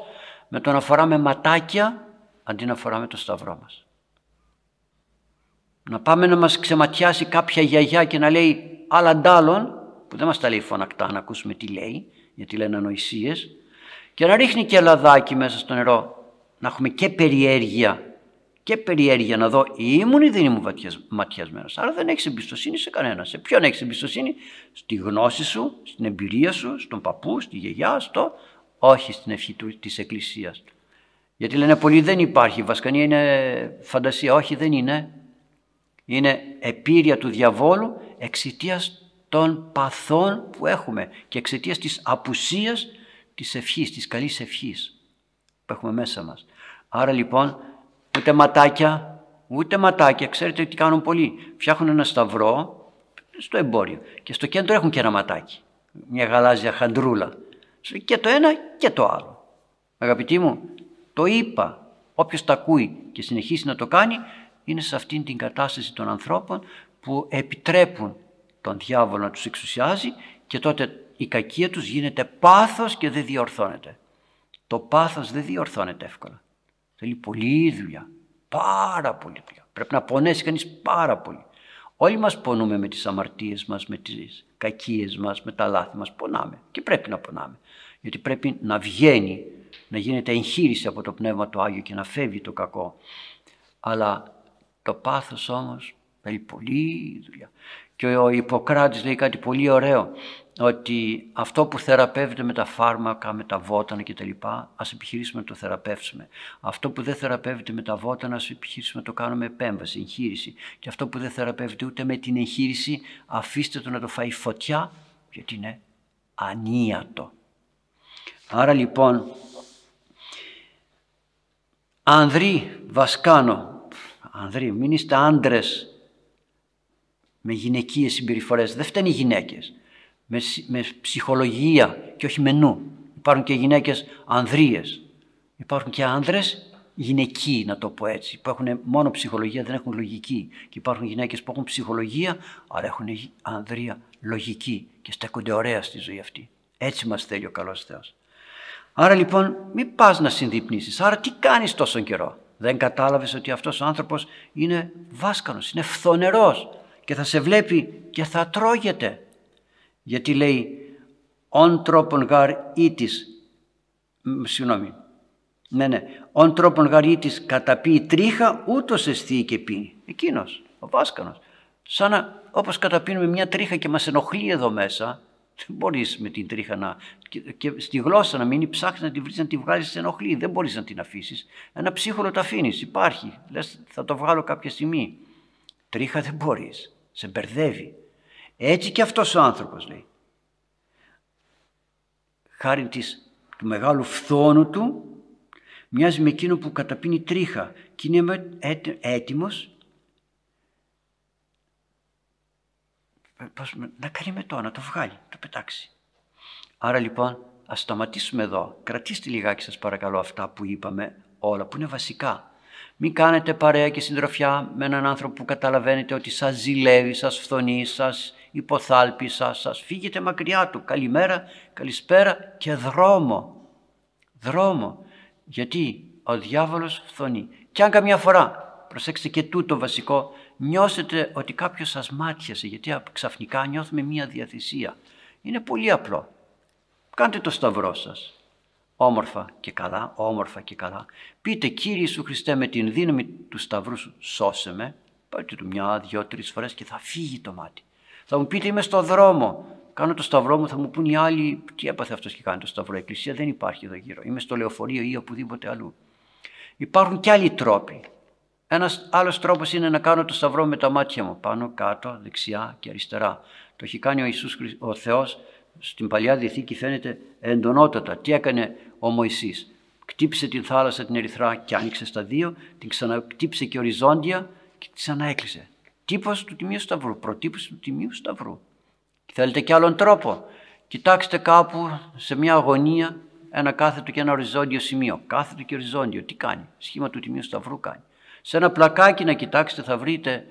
Με το να φοράμε ματάκια αντί να φοράμε το σταυρό μας. Να πάμε να μας ξεματιάσει κάποια γιαγιά και να λέει άλλα ντάλλον, που δεν μας τα λέει φωνακτά να ακούσουμε τι λέει, γιατί λένε ανοησίες, και να ρίχνει και λαδάκι μέσα στο νερό, να έχουμε και περιέργεια, και περιέργεια να δω ήμουν ή δεν ήμουν ματιασμένος. Άρα δεν έχεις εμπιστοσύνη σε κανένα. Σε ποιον έχεις εμπιστοσύνη, στη γνώση σου, στην εμπειρία σου, στον παππού, στη γιαγιά, στο, όχι στην ευχή του, της Εκκλησίας. Γιατί λένε πολλοί δεν υπάρχει, η βασκανία είναι φαντασία. Όχι δεν είναι. Είναι επίρρεια του διαβόλου εξαιτίας των παθών που έχουμε και εξαιτίας της απουσίας της ευχής, της καλής ευχής που έχουμε μέσα μας. Άρα λοιπόν ούτε ματάκια, ούτε ματάκια, ξέρετε τι κάνουν πολλοί. Φτιάχνουν ένα σταυρό στο εμπόριο και στο κέντρο έχουν και ένα ματάκι, μια γαλάζια χαντρούλα. Και το ένα και το άλλο. Αγαπητοί μου, το είπα, όποιος τα ακούει και συνεχίσει να το κάνει, είναι σε αυτήν την κατάσταση των ανθρώπων που επιτρέπουν τον διάβολο να τους εξουσιάζει και τότε η κακία τους γίνεται πάθος και δεν διορθώνεται. Το πάθος δεν διορθώνεται εύκολα. Θέλει πολλή δουλειά. Πάρα πολύ δουλειά. Πρέπει να πονέσει κανείς πάρα πολύ. Όλοι μας πονούμε με τις αμαρτίες μας, με τις κακίες μας, με τα λάθη μας. Πονάμε και πρέπει να πονάμε. Γιατί πρέπει να βγαίνει, να γίνεται εγχείρηση από το Πνεύμα το Άγιο και να φεύγει το κακό. Αλλά το πάθος όμως θέλει πολλή δουλειά. Και ο Ιπποκράτης λέει κάτι πολύ ωραίο, ότι αυτό που θεραπεύεται με τα φάρμακα, με τα βότανα κτλ. ας επιχειρήσουμε να το θεραπεύσουμε. Αυτό που δεν θεραπεύεται με τα βότανα, ας επιχειρήσουμε να το κάνουμε επέμβαση, εγχείρηση. Και αυτό που δεν θεραπεύεται ούτε με την εγχείρηση, αφήστε το να το φάει φωτιά, γιατί είναι ανίατο. Άρα λοιπόν, Ανδρή Βασκάνο, Ανδρή, μην είστε άντρες με γυναικείες συμπεριφορές. Δεν φταίνει οι γυναίκες. Με, με ψυχολογία και όχι με νου. Υπάρχουν και γυναίκες ανδρείες. Υπάρχουν και άνδρες γυναικοί, να το πω έτσι, που έχουν μόνο ψυχολογία, δεν έχουν λογική. Και υπάρχουν γυναίκες που έχουν ψυχολογία, αλλά έχουν ανδρεία λογική και στέκονται ωραία στη ζωή αυτή. Έτσι μας θέλει ο καλός Θεός. Άρα λοιπόν μην πας να συνδυπνήσεις. Άρα τι κάνεις τόσο καιρό; Δεν κατάλαβες ότι αυτός ο άνθρωπος είναι βάσκανος, είναι φθονερός και θα σε βλέπει και θα τρώγεται. Γιατί λέει «ον τρόπον γαρ ήτης», συγγνώμη, ναι, ναι, «ον τρόπον γαρ ήτης καταπεί τρίχα ούτως εστί και πίνει». Εκείνος, ο βάσκανος. Σαν να, όπως καταπίνουμε μια τρίχα και μας ενοχλεί εδώ μέσα, δεν μπορείς με την τρίχα να. Και, στη γλώσσα να μείνει, ψάχνει να τη βρεις, να τη βγάλεις, σε ενοχλεί. Δεν μπορείς να την αφήσεις. Ένα ψύχολο το αφήνεις, υπάρχει. Λες, θα το βγάλω κάποια στιγμή. Τρίχα δεν μπορείς. Σε μπερδεύει. Έτσι και αυτός ο άνθρωπος λέει. Χάρη της, του μεγάλου φθόνου του, μοιάζει με εκείνο που καταπίνει τρίχα και είναι έτοιμος να κάνει μετό, να το βγάλει, το πετάξει. Άρα λοιπόν ας σταματήσουμε εδώ. Κρατήστε λιγάκι σας παρακαλώ αυτά που είπαμε όλα που είναι βασικά. Μην κάνετε παρέα και συντροφιά με έναν άνθρωπο που καταλαβαίνετε ότι σας ζηλεύει, σας φθονεί, σας υποθάλπει, σας, σας φύγετε μακριά του. Καλημέρα, καλησπέρα και δρόμο. Δρόμο. Γιατί ο διάβολος φθονεί. Και αν καμιά φορά, προσέξτε και τούτο βασικό, νιώσετε ότι κάποιος σας μάτιασε, γιατί ξαφνικά νιώθουμε μία διαθυσία. Είναι πολύ απλό. Κάντε το σταυρό σας όμορφα και καλά, όμορφα και καλά. Πείτε Κύριε Ιησού Χριστέ με την δύναμη του Σταυρού σου σώσε με. Πάτε του μια, δυο, τρεις φορές και θα φύγει το μάτι. Θα μου πείτε είμαι στο δρόμο. Κάνω το σταυρό μου, θα μου πούν οι άλλοι τι έπαθε αυτός και κάνει το σταυρό. Η εκκλησία δεν υπάρχει εδώ γύρω. Είμαι στο λεωφορείο ή οπουδήποτε αλλού. Υπάρχουν και άλλοι τρόποι. Ένας άλλος τρόπος είναι να κάνω το σταυρό με τα μάτια μου. Πάνω, κάτω, δεξιά και αριστερά. Το έχει κάνει ο, Ιησούς, ο Θεός στην Παλιά Διαθήκη φαίνεται εντονότατα. Τι έκανε ο Μωυσής; Κτύπησε την θάλασσα την ερυθρά και άνοιξε στα δύο, την ξανακτύπησε και οριζόντια και την ξαναέκλεισε. Τύπος του Τιμίου Σταυρού, προτύπωση του Τιμίου Σταυρού. Και θέλετε και άλλον τρόπο; Κοιτάξτε κάπου σε μια αγωνία ένα κάθετο και ένα οριζόντιο σημείο. Κάθετο και οριζόντιο. Τι κάνει; Σχήμα του Τιμίου Σταυρού κάνει. Σε ένα πλακάκι να κοιτάξετε θα βρείτε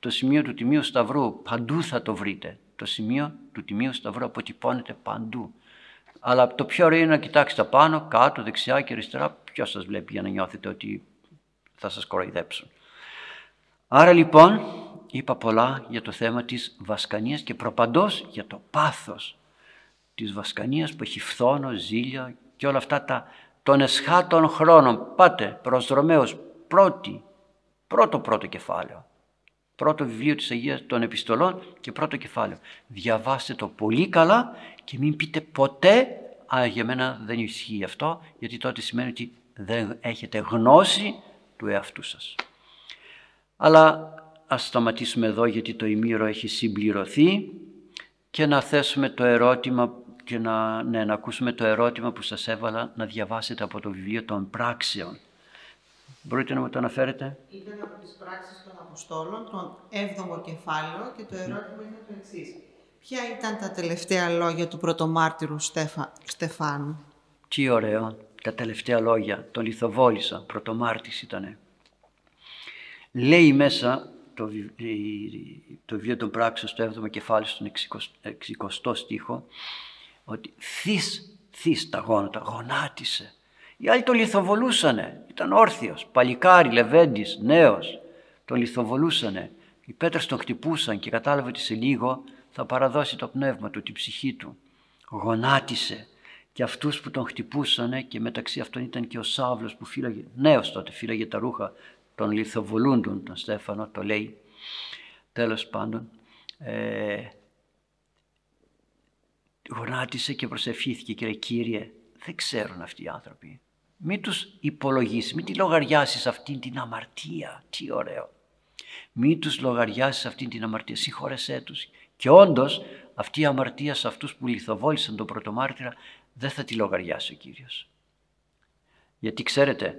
το σημείο του Τιμίου Σταυρού. Παντού θα το βρείτε. Το σημείο του Τιμίου Σταυρού αποτυπώνεται παντού. Αλλά το πιο ωραίο είναι να κοιτάξετε πάνω, κάτω, δεξιά και αριστερά. Ποιος σας βλέπει για να νιώθετε ότι θα σας κοροϊδέψουν. Άρα λοιπόν είπα πολλά για το θέμα της βασκανίας και προπαντός για το πάθος της βασκανίας που έχει φθόνο, ζήλια και όλα αυτά τα των εσχάτων χρόνων. Πάτε προς Ρωμαίος πρώτη, πρώτο πρώτο κεφάλαιο πρώτο βιβλίο της Αγίας των Επιστολών και πρώτο κεφάλαιο. Διαβάστε το πολύ καλά και μην πείτε ποτέ «Α, για μένα δεν ισχύει αυτό», γιατί τότε σημαίνει ότι Δεν έχετε γνώση του εαυτού σας. Αλλά ας σταματήσουμε εδώ γιατί το ημίρο έχει συμπληρωθεί και να θέσουμε το ερώτημα και να, ναι, να ακούσουμε το ερώτημα που σας έβαλα να διαβάσετε από το βιβλίο των πράξεων. Μπορείτε να μου το αναφέρετε; Ήταν από τις πράξεις των Αποστόλων, τον 7ο κεφάλαιο και το ερώτημα είναι το εξής. Ποια ήταν τα τελευταία λόγια του πρωτομάρτυρου Στέφα, Στεφάνου; Τι ωραίο, τα τελευταία λόγια, τον λιθοβόλησα, πρωτομάρτης ήτανε. Λέει μέσα το, το βιβλίο των πράξεων στο 7ο κεφάλαιο στον 60ο στίχο ότι θείς, θείς τα γόνατα, γονάτισε. Οι άλλοι τον λιθοβολούσανε, ήταν όρθιος, παλικάρι, λεβέντης, νέος, τον λιθοβολούσανε. Οι πέτρες τον χτυπούσαν και κατάλαβε ότι σε λίγο θα παραδώσει το πνεύμα του, την ψυχή του. Γονάτισε και αυτούς που τον χτυπούσανε και μεταξύ αυτών ήταν και ο Σάβλος που φύλαγε, νέος τότε φύλαγε τα ρούχα τον λιθοβολούντων τον Στέφανο, το λέει. Τέλος πάντων, ε, γονάτισε και προσευχήθηκε και λέει «Κύριε, δεν ξέρουν αυτοί οι άνθρωποι. Μην τους υπολογίσεις, μην τη λογαριάσεις αυτήν την αμαρτία. Τι ωραίο. Μην τους λογαριάσεις αυτήν την αμαρτία, συγχώρεσέ τους. Και όντως αυτή η αμαρτία σε αυτούς που λιθοβόλησαν τον πρωτομάρτυρα δεν θα τη λογαριάσει ο Κύριος. Γιατί ξέρετε,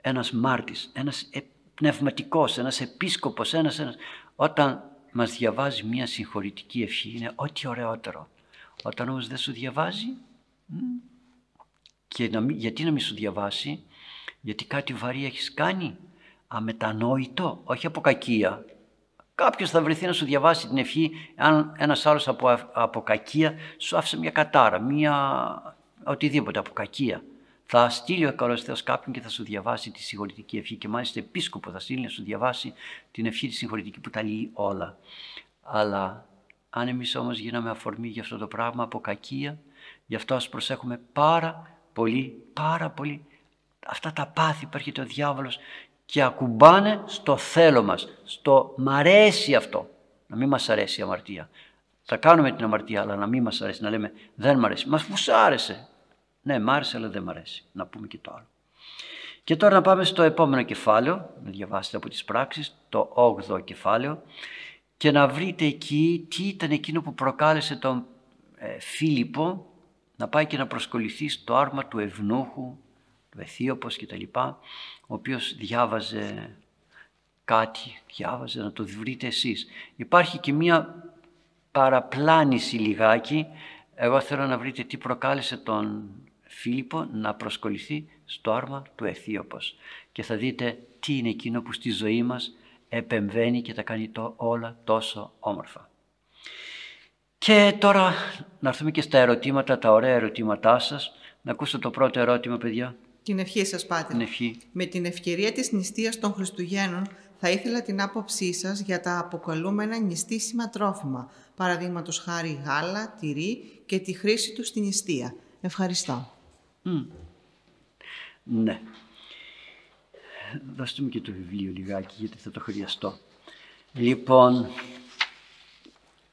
ένας μάρτης, ένας πνευματικός, ένας επίσκοπος, ένας, ένας, όταν μας διαβάζει μια συγχωρητική ευχή είναι ό,τι ωραιότερο. Όταν όμως δεν σου διαβάζει, και να, γιατί να μην σου διαβάσει, γιατί κάτι βαρύ έχεις κάνει, αμετανόητο, όχι από κακία. Κάποιος θα βρεθεί να σου διαβάσει την ευχή, αν ένας άλλος από, από κακία σου άφησε μια κατάρα, μια οτιδήποτε από κακία. Θα στείλει ο καλός Θεός κάποιον και θα σου διαβάσει τη συγχωρητική ευχή. Και μάλιστα επίσκοπο θα στείλει να σου διαβάσει την ευχή τη συγχωρητική που τα λέει όλα. Αλλά αν εμείς όμως γίναμε αφορμή για αυτό το πράγμα από κακία, γι' αυτό ας προσέχουμε πάρα πολύ, πάρα πολύ. Αυτά τα πάθη που έρχεται ο διάβολος και ακουμπάνε στο θέλω μας, στο μ' αρέσει αυτό. Να μην μας αρέσει η αμαρτία. Θα κάνουμε την αμαρτία, αλλά να μην μας αρέσει, να λέμε δεν μ' αρέσει. Μας που άρεσε. Ναι, μ' άρεσε, αλλά δεν μ' αρέσει. Να πούμε και το άλλο. Και τώρα να πάμε στο επόμενο κεφάλαιο, να διαβάσετε από τις πράξεις, το 8ο κεφάλαιο και να βρείτε εκεί τι ήταν εκείνο που προκάλεσε τον ε, Φίλιππο να πάει και να προσκοληθεί στο άρμα του Ευνούχου, του Αιθίωπος κτλ. Ο οποίος διάβαζε κάτι, διάβαζε να το βρείτε εσείς. Υπάρχει και μία παραπλάνηση λιγάκι. Εγώ θέλω να βρείτε τι προκάλεσε τον Φίλιππο να προσκοληθεί στο άρμα του Αιθίωπος. Και θα δείτε τι είναι εκείνο που στη ζωή μας επεμβαίνει και τα κάνει το όλα τόσο όμορφα. Και τώρα να έρθουμε και στα ερωτήματα, τα ωραία ερωτήματά σας. Να ακούσω το πρώτο ερώτημα, παιδιά. Την ευχή σας, Πάτε. Την ευχή. Με την ευκαιρία της νηστείας των Χριστουγέννων θα ήθελα την άποψή σας για τα αποκαλούμενα νηστίσιμα τρόφιμα, παραδείγματος χάρη γάλα, τυρί και τη χρήση τους στην νηστεία. Ευχαριστώ. Ναι. Δώστε μου και το βιβλίο λιγάκι γιατί θα το χρειαστώ. Λοιπόν,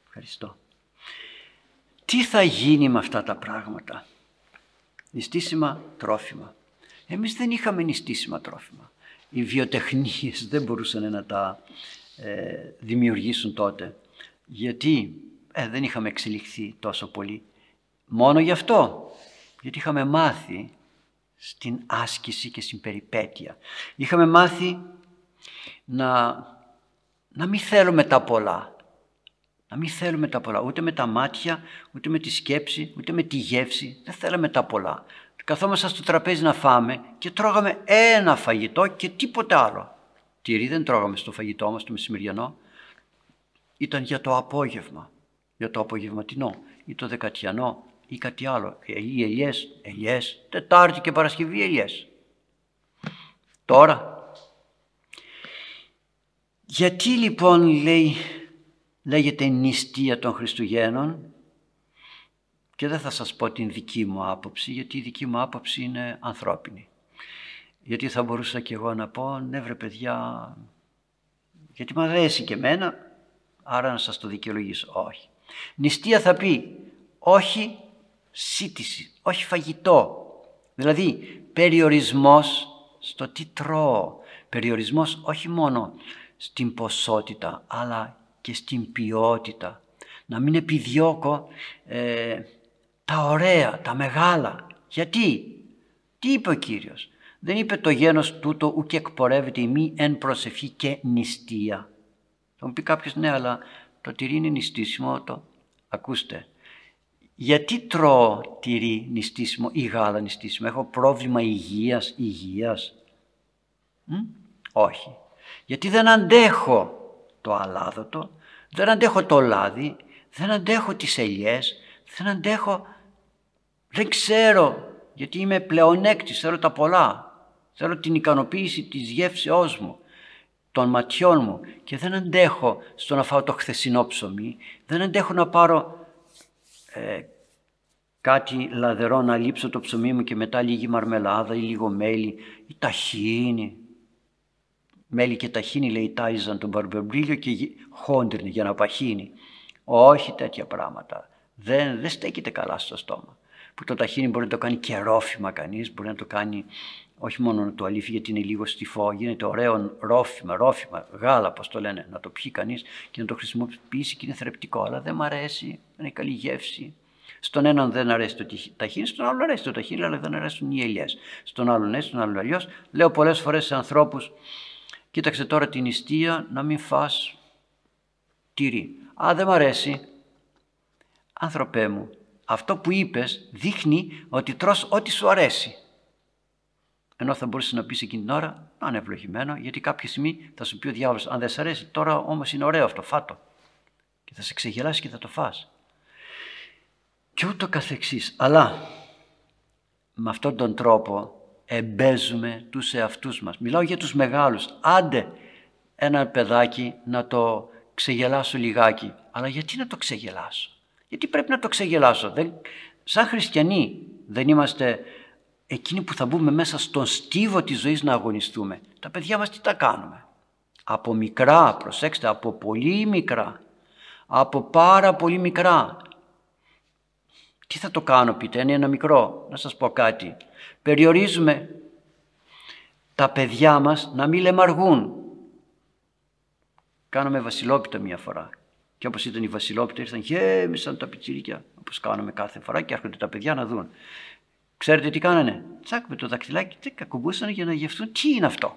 ευχαριστώ. Τι θα γίνει με αυτά τα πράγματα; Νηστίσιμα τρόφιμα. Εμείς δεν είχαμε νηστίσιμα τρόφιμα. Οι βιοτεχνίες δεν μπορούσαν να τα ε, δημιουργήσουν τότε. Γιατί; Ε, δεν είχαμε εξελιχθεί τόσο πολύ. Μόνο γι' αυτό. Γιατί είχαμε μάθει στην άσκηση και στην περιπέτεια. Είχαμε μάθει να, να μην θέλουμε τα πολλά. Να μην θέλουμε τα πολλά, ούτε με τα μάτια, ούτε με τη σκέψη, ούτε με τη γεύση. Δεν θέλαμε τα πολλά. Καθόμασταν στο τραπέζι να φάμε και τρώγαμε ένα φαγητό και τίποτε άλλο. Τυρί δεν τρώγαμε στο φαγητό μας το μεσημεριανό. Ήταν για το απόγευμα, για το απογευματινό ή το δεκατιανό ή κάτι άλλο. Οι ελιές, ελιές, Τετάρτη και Παρασκευή ελιές. Τώρα, γιατί λοιπόν λέει λέγεται νηστεία των Χριστουγέννων και δεν θα σας πω την δική μου άποψη γιατί η δική μου άποψη είναι ανθρώπινη. Γιατί θα μπορούσα και εγώ να πω ναι βρε παιδιά γιατί μου αρέσει και εμένα άρα να σας το δικαιολογήσω. Όχι. Νηστεία θα πει όχι σύτηση, όχι φαγητό, Δηλαδή περιορισμός στο τι τρώω. Περιορισμός όχι μόνο στην ποσότητα αλλά και στην ποιότητα. Να μην επιδιώκω ε, τα ωραία, τα μεγάλα. Γιατί, τι είπε ο Κύριος; Δεν είπε το γένος τούτο ουκ εκπορεύεται η μη εν προσευχή και νηστεία. Θα μου πει κάποιος ναι αλλά το τυρί είναι νηστίσιμο. Το... Ακούστε, γιατί τρώω τυρί νηστίσιμο ή γάλα νηστίσιμο; Έχω πρόβλημα υγείας, υγείας. Όχι. Γιατί δεν αντέχω το αλάδοτο, δεν αντέχω το λάδι, δεν αντέχω τις ελιές, δεν αντέχω, δεν ξέρω γιατί είμαι πλεονέκτης, θέλω τα πολλά. Θέλω την ικανοποίηση της γεύσεώς μου, των ματιών μου και δεν αντέχω στο να φάω το χθεσινό ψωμί, δεν αντέχω να πάρω ε, κάτι λαδερό να λείψω το ψωμί μου και μετά λίγη μαρμελάδα ή λίγο μέλι ή ταχίνι. Μέλι και ταχίνι λέει τάιζαν τον μπαρμπεμπρίλιο και χόντρινε για να παχύνει. Όχι τέτοια πράγματα. Δεν, δεν στέκεται καλά στο στόμα. Που το ταχίνι μπορεί να το κάνει και ρόφημα κανείς, μπορεί να το κάνει όχι μόνο να το αλήφει γιατί είναι λίγο στιφό, γίνεται ωραίο ρόφημα, ρόφημα, γάλα πώς το λένε, να το πιει κανείς και να το χρησιμοποιήσει και είναι θρεπτικό. Αλλά δεν μ' αρέσει, δεν είναι καλή γεύση. Στον έναν δεν αρέσει το ταχύνι, στον άλλον αρέσει το ταχύνι, αλλά δεν αρέσουν οι ελιές. Στον άλλον έτσι, στον άλλον αλλιώς. Λέω πολλές φορές σε ανθρώπους, κοίταξε τώρα την νηστεία να μην φά τυρί. Α, δεν μ' αρέσει. Άνθρωπέ μου, αυτό που είπες δείχνει ότι τρως ό,τι σου αρέσει. Ενώ θα μπορούσες να πεις εκείνη την ώρα, να είναι ευλογημένο, γιατί κάποια στιγμή θα σου πει ο διάβολος: Αν δεν σε αρέσει, τώρα όμως είναι ωραίο αυτό, φάτο. Και θα σε ξεγελάσει και θα το φας. Και ούτω καθεξής. Αλλά με αυτόν τον τρόπο εμπέζουμε τους εαυτούς μας. Μιλάω για τους μεγάλους. Άντε ένα παιδάκι να το ξεγελάσω λιγάκι. Αλλά γιατί να το ξεγελάσω; Γιατί πρέπει να το ξεγελάσω; Δεν, σαν χριστιανοί δεν είμαστε εκείνοι που θα μπούμε μέσα στον στίβο της ζωής να αγωνιστούμε. Τα παιδιά μας τι τα κάνουμε; Από μικρά, προσέξτε, από πολύ μικρά. Από πάρα πολύ μικρά. Τι θα το κάνω πείτε, είναι ένα μικρό, να σας πω κάτι. Περιορίζουμε τα παιδιά μας να μην λεμαργούν. Κάναμε βασιλόπιτα μία φορά. Και όπως ήταν οι βασιλόπιτα ήρθαν γέμισαν τα πιτσιρίκια όπως κάνουμε κάθε φορά και έρχονται τα παιδιά να δουν. Ξέρετε τι κάνανε; Τσακ με το δακτυλάκι τι κακουμπούσαν για να γευτούν. Τι είναι αυτό;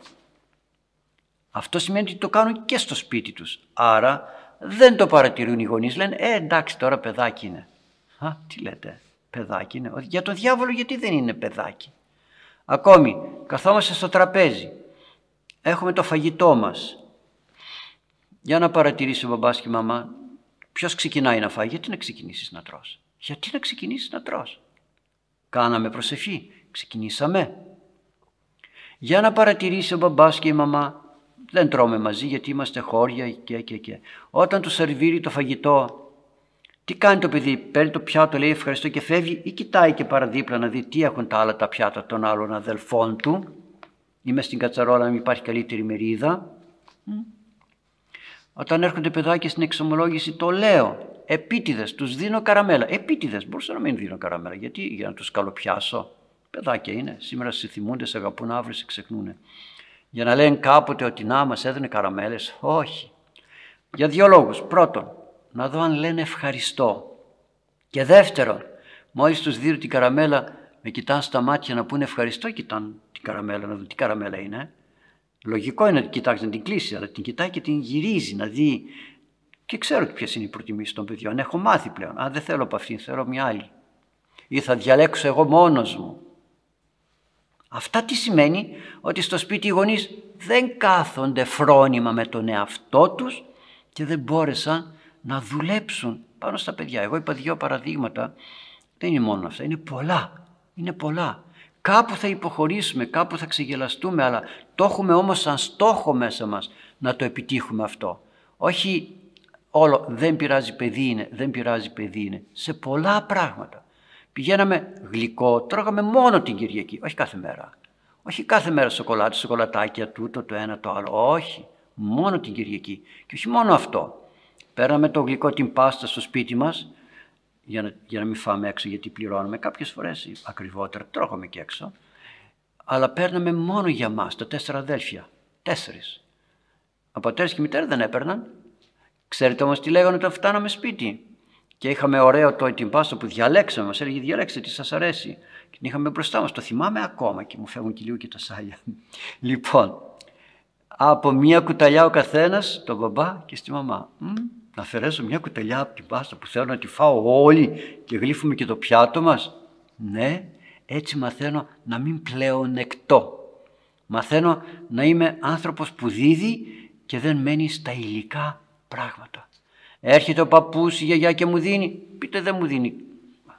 Αυτό σημαίνει ότι το κάνουν και στο σπίτι τους. Άρα δεν το παρατηρούν οι γονείς. Λένε ε εντάξει τώρα παιδάκι είναι. Α, τι λέτε, παιδάκι είναι. Για το διάβολο γιατί δεν είναι παιδάκι; Ακόμη, καθόμαστε στο τραπέζι. Έχουμε το φαγητό μας. Για να παρατηρήσει ο μπαμπάς και η μαμά. Ποιος ξεκινάει να φάει, γιατί να ξεκινήσεις να τρως; Γιατί να ξεκινήσεις να τρως; Κάναμε προσευχή. Ξεκινήσαμε. Για να παρατηρήσει ο μπαμπάς και η μαμά. Δεν τρώμε μαζί γιατί είμαστε χώρια και και και. Όταν του σερβίρει το φαγητό τι κάνει το παιδί, παίρνει το πιάτο, λέει ευχαριστώ και φεύγει ή κοιτάει και παραδίπλα να δει τι έχουν τα άλλα τα πιάτα των άλλων αδελφών του. Είμαι στην κατσαρόλα να μην υπάρχει καλύτερη μερίδα. Όταν έρχονται παιδάκια στην εξομολόγηση το λέω. Επίτηδες, τους δίνω καραμέλα. Επίτηδες, μπορούσα να μην δίνω καραμέλα. Γιατί, για να τους καλοπιάσω. Παιδάκια είναι. Σήμερα σε θυμούνται, σε αγαπούν, αύριο σε ξεχνούν. Για να λένε κάποτε ότι να μας έδινε καραμέλες. Όχι. Για δύο λόγους. Πρώτον, να δω αν λένε ευχαριστώ. Και δεύτερον, μόλις τους δίνω την καραμέλα, με κοιτάνε στα μάτια να πούνε ευχαριστώ, κοιτάνε την καραμέλα, να δουν τι καραμέλα είναι. Λογικό είναι να την κοιτάξεις να την κλείσεις, αλλά την κοιτάει και την γυρίζει να δει. Και ξέρω ποιες είναι οι προτιμήσεις των παιδιών. Έχω μάθει πλέον. Αν δεν θέλω από αυτήν, θέλω μια άλλη. Ή θα διαλέξω εγώ μόνος μου. Αυτά τι σημαίνει; Ότι στο σπίτι οι γονείς δεν κάθονται φρόνημα με τον εαυτό τους και δεν μπόρεσαν να δουλέψουν πάνω στα παιδιά. Εγώ είπα δύο παραδείγματα, δεν είναι μόνο αυτά, είναι πολλά, είναι πολλά. Κάπου θα υποχωρήσουμε, κάπου θα ξεγελαστούμε, αλλά το έχουμε όμως σαν στόχο μέσα μας να το επιτύχουμε αυτό. Όχι όλο, δεν πειράζει παιδί είναι, δεν πειράζει παιδί είναι. Σε πολλά πράγματα. Πηγαίναμε γλυκό, τρώγαμε μόνο την Κυριακή, όχι κάθε μέρα. Όχι κάθε μέρα σοκολάτα, σοκολατάκια, τούτο, το ένα, το άλλο. Όχι, μόνο την Κυριακή. Και όχι μόνο αυτό. Πέραμε το γλυκό την πάστα στο σπίτι μας, για να, για να μην φάμε έξω γιατί πληρώνουμε κάποιες φορές ακριβότερα, τρώγαμε και έξω. Αλλά παίρναμε μόνο για μας, τα τέσσερα αδέλφια. Τέσσερις. Ο πατέρας και η μητέρα δεν έπαιρναν. Ξέρετε όμως τι λέγανε όταν φτάναμε σπίτι. Και είχαμε ωραίο το ετοιμπάστο που διαλέξαμε, μας έλεγε διαλέξτε τι σας αρέσει. Και την είχαμε μπροστά μας, το θυμάμαι ακόμα και μου φεύγουν και λίγο και τα σάλια. λοιπόν, από μία κουταλιά ο καθένας, τον μπαμπά και στη μαμά. Να αφαιρέσω μια κουταλιά από την πάστα που θέλω να τη φάω όλοι και γλύφουμε και το πιάτο μας. Ναι, έτσι μαθαίνω να μην πλεονεκτώ. Μαθαίνω να είμαι άνθρωπος που δίδει και δεν μένει στα υλικά πράγματα. Έρχεται ο παππούς, η γιαγιά και μου δίνει, πείτε δεν μου δίνει.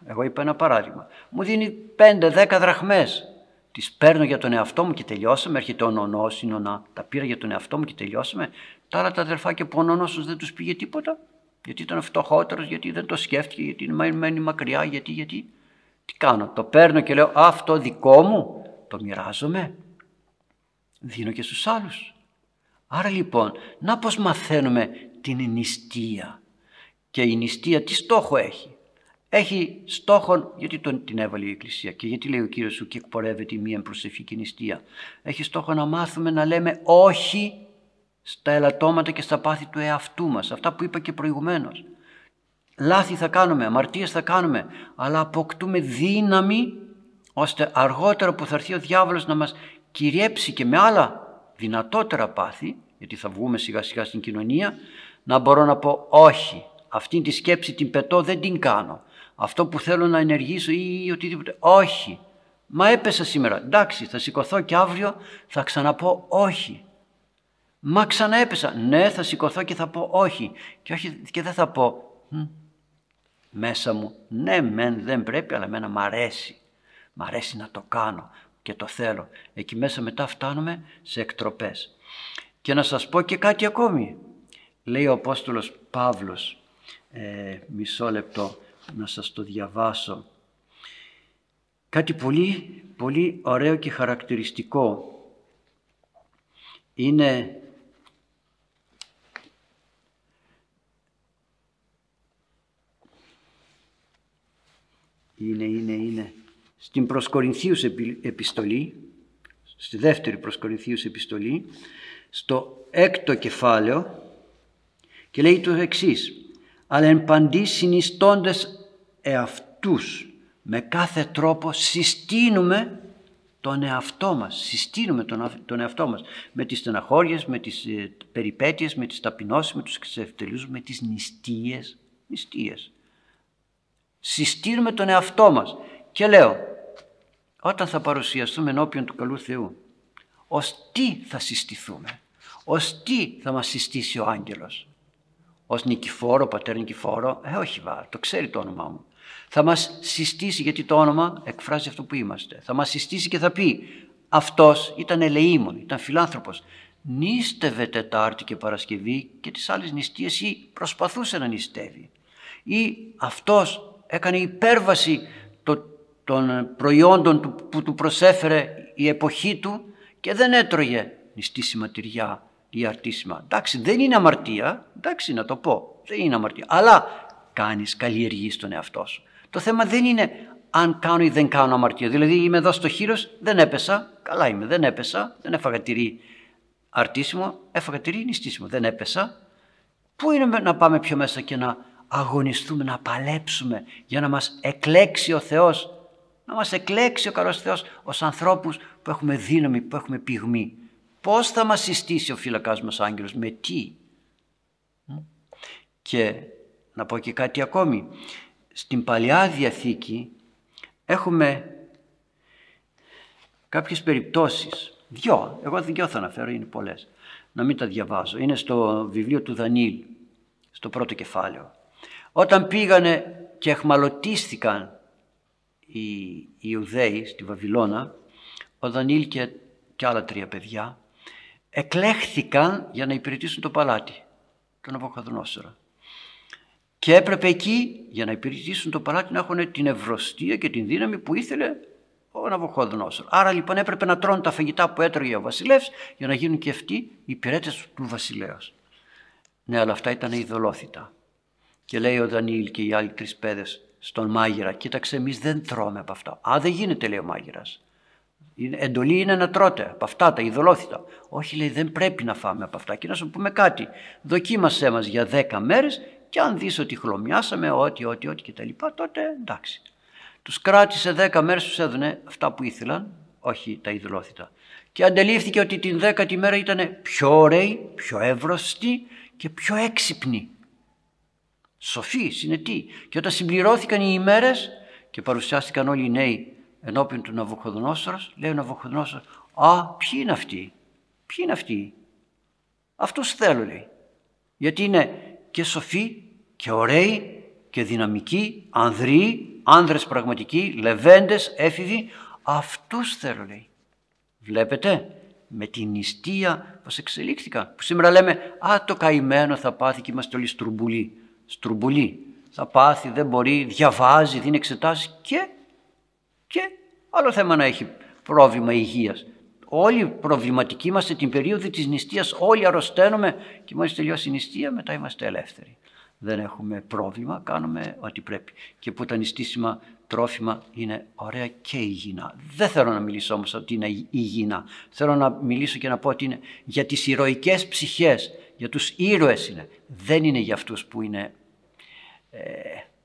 Εγώ είπα ένα παράδειγμα. Μου δίνει πέντε, δέκα δραχμές. Τις παίρνω για τον εαυτό μου και τελειώσαμε. Έρχεται ο νονός, η νονά. Τα πήρα για τον εαυτό μου και τελειώσαμε. Τα άλλα τα αδερφάκια που ο νονός δεν τους πήγε τίποτα. Γιατί ήταν φτωχότερος, γιατί δεν το σκέφτηκε, γιατί μένει μακριά, γιατί, γιατί. Τι κάνω, το παίρνω και λέω αυτό δικό μου, το μοιράζομαι. Δίνω και στους άλλους. Άρα λοιπόν, να πώς μαθαίνουμε την νηστεία. Και η νηστεία τι στόχο έχει; Έχει στόχο, γιατί τον, την έβαλε η Εκκλησία και γιατί λέει ο Κύριος σου και εκπορεύεται η μία προσευχή και νηστεία. Έχει στόχο να μάθουμε να λέμε όχι στα ελαττώματα και στα πάθη του εαυτού μας. Αυτά που είπα και προηγουμένως. Λάθη θα κάνουμε, αμαρτίες θα κάνουμε, αλλά αποκτούμε δύναμη ώστε αργότερα που θα έρθει ο διάβολος να μας κυριέψει και με άλλα δυνατότερα πάθη, γιατί θα βγούμε σιγά σιγά στην κοινωνία, να μπορώ να πω όχι, αυτή τη σκέψη την πετώ, δεν την κάνω. Αυτό που θέλω να ενεργήσω ή οτιδήποτε, όχι. Μα έπεσα σήμερα, εντάξει θα σηκωθώ και αύριο θα ξαναπώ όχι. Μα ξαναέπεσα, ναι θα σηκωθώ και θα πω όχι. Και, όχι, και δεν θα πω μέσα μου, ναι μεν δεν πρέπει αλλά εμένα μ' αρέσει. Μ' αρέσει να το κάνω και το θέλω. Εκεί μέσα μετά φτάνουμε σε εκτροπές. Και να σας πω και κάτι ακόμη. Λέει ο Απόστολος Παύλος, ε, μισό λεπτό να σας το διαβάσω. Κάτι πολύ, πολύ ωραίο και χαρακτηριστικό. Είναι είναι, είναι, είναι στην προσκορινθίους επιστολή, στη δεύτερη προσκορινθίους επιστολή, στο έκτο κεφάλαιο και λέει το εξής. αλλά εν παντή συνιστώντες εαυτούς με κάθε τρόπο συστήνουμε τον εαυτό μας, συστήνουμε τον, τον εαυτό μας με τις στεναχώριες, με τις ε, περιπέτειες, με τις ταπεινώσεις, με τους ξεφτελούς, με τις νηστείες, νηστείες. Συστήνουμε τον εαυτό μας και λέω όταν θα παρουσιαστούμε ενώπιον του καλού Θεού ως τι θα συστηθούμε, ως τι θα μας συστήσει ο άγγελος; Ως Νικηφόρο, πατέρα Νικηφόρο, ε όχι βά, το ξέρει το όνομά μου. Θα μας συστήσει γιατί το όνομα εκφράζει αυτό που είμαστε. Θα μας συστήσει και θα πει αυτός ήταν ελεήμων, ήταν φιλάνθρωπος. Νίστευε Τετάρτη και Παρασκευή και τις άλλες νηστείες ή προσπαθούσε να νηστεύει. Ή αυτός έκανε υπέρβαση των προϊόντων που του προσέφερε η εποχή του και δεν έτρωγε νηστήσιμα τυριά ή αρτήσιμα. Εντάξει, δεν είναι αμαρτία, εντάξει να το πω, δεν είναι αμαρτία. Αλλά κάνεις, καλλιεργείς τον εαυτό σου. Το θέμα δεν είναι αν κάνω ή δεν κάνω αμαρτία. Δηλαδή είμαι εδώ στο χείρος, δεν έπεσα, καλά είμαι, δεν έπεσα, δεν έφαγα τυρί αρτήσιμο, έφαγα τυρί νηστήσιμο, δεν έπεσα. Πού είναι να πάμε πιο μέσα και να αγωνιστούμε, να παλέψουμε για να μας εκλέξει ο Θεός να μας εκλέξει ο καλός Θεός ως ανθρώπους που έχουμε δύναμη, που έχουμε πυγμή. Πώς θα μας συστήσει ο φύλακας μας άγγελος, με τι; Και να πω και κάτι ακόμη. Στην Παλιά Διαθήκη έχουμε κάποιες περιπτώσεις. Δυο, εγώ δυο θα αναφέρω, είναι πολλές. Να μην τα διαβάζω. Είναι στο βιβλίο του Δανίλ, στο πρώτο κεφάλαιο. Όταν πήγανε και εχμαλωτίστηκαν οι Ιουδαίοι στη Βαβυλώνα, ο Δανίλ και, και άλλα τρία παιδιά, εκλέχθηκαν για να υπηρετήσουν το παλάτι, τον Αβοχαδονόσορα. Και έπρεπε εκεί, για να υπηρετήσουν το παλάτι, να έχουν την ευρωστία και την δύναμη που ήθελε ο Ναβοχόδονόσορ. Άρα λοιπόν έπρεπε να τρώνε τα φαγητά που έτρωγε ο βασιλεύς για να γίνουν και αυτοί οι υπηρέτες του βασιλέως. Ναι, αλλά αυτά ήταν ειδωλόθητα. Και λέει ο Δανίλ και οι άλλοι τρεις παιδες, στον μάγειρα, κοίταξε εμείς δεν τρώμε από αυτά. Α, δεν γίνεται λέει ο μάγειρας. εντολή είναι να τρώτε από αυτά τα ειδωλόθητα. Όχι λέει δεν πρέπει να φάμε από αυτά. Και να σου πούμε κάτι, δοκίμασέ μας για 10 μέρες και αν δεις ότι χλωμιάσαμε, ό,τι, ό,τι, ό,τι και τα λοιπά, τότε εντάξει. Τους κράτησε 10 μέρες, τους έδωνε αυτά που ήθελαν, όχι τα ειδωλόθητα. Και αντελήφθηκε ότι την δέκατη μέρα ήταν πιο ωραίοι, πιο εύρωστοι και πιο έξυπνοι σοφοί, συνετοί. Και όταν συμπληρώθηκαν οι ημέρες και παρουσιάστηκαν όλοι οι νέοι ενώπιον του Ναβουχοδονόσορος, λέει ο Ναβουχοδονόσορος, «Α, ποιοι είναι αυτοί, ποιοι είναι αυτοί, αυτούς θέλω» λέει. Γιατί είναι και σοφοί και ωραίοι και δυναμικοί, ανδροί, άνδρες πραγματικοί, λεβέντες, έφηβοι, αυτούς θέλω λέει. Βλέπετε, με την νηστεία πως εξελίχθηκαν. Που σήμερα λέμε, α το καημένο θα πάθει και είμαστε όλοι στρουμπουλοί στρουμπουλή. Θα πάθει, δεν μπορεί, διαβάζει, δίνει εξετάσεις και, και άλλο θέμα να έχει πρόβλημα υγείας. Όλοι προβληματικοί είμαστε την περίοδο της νηστείας, όλοι αρρωσταίνουμε και μόλις τελειώσει η νηστεία μετά είμαστε ελεύθεροι. Δεν έχουμε πρόβλημα, κάνουμε ό,τι πρέπει. Και που τα νηστίσιμα τρόφιμα είναι ωραία και υγιεινά. Δεν θέλω να μιλήσω όμως ότι είναι υγιεινά. Θέλω να μιλήσω και να πω ότι είναι για τις ηρωικές ψυχές, για τους ήρωες είναι. Δεν είναι για αυτούς που είναι ε,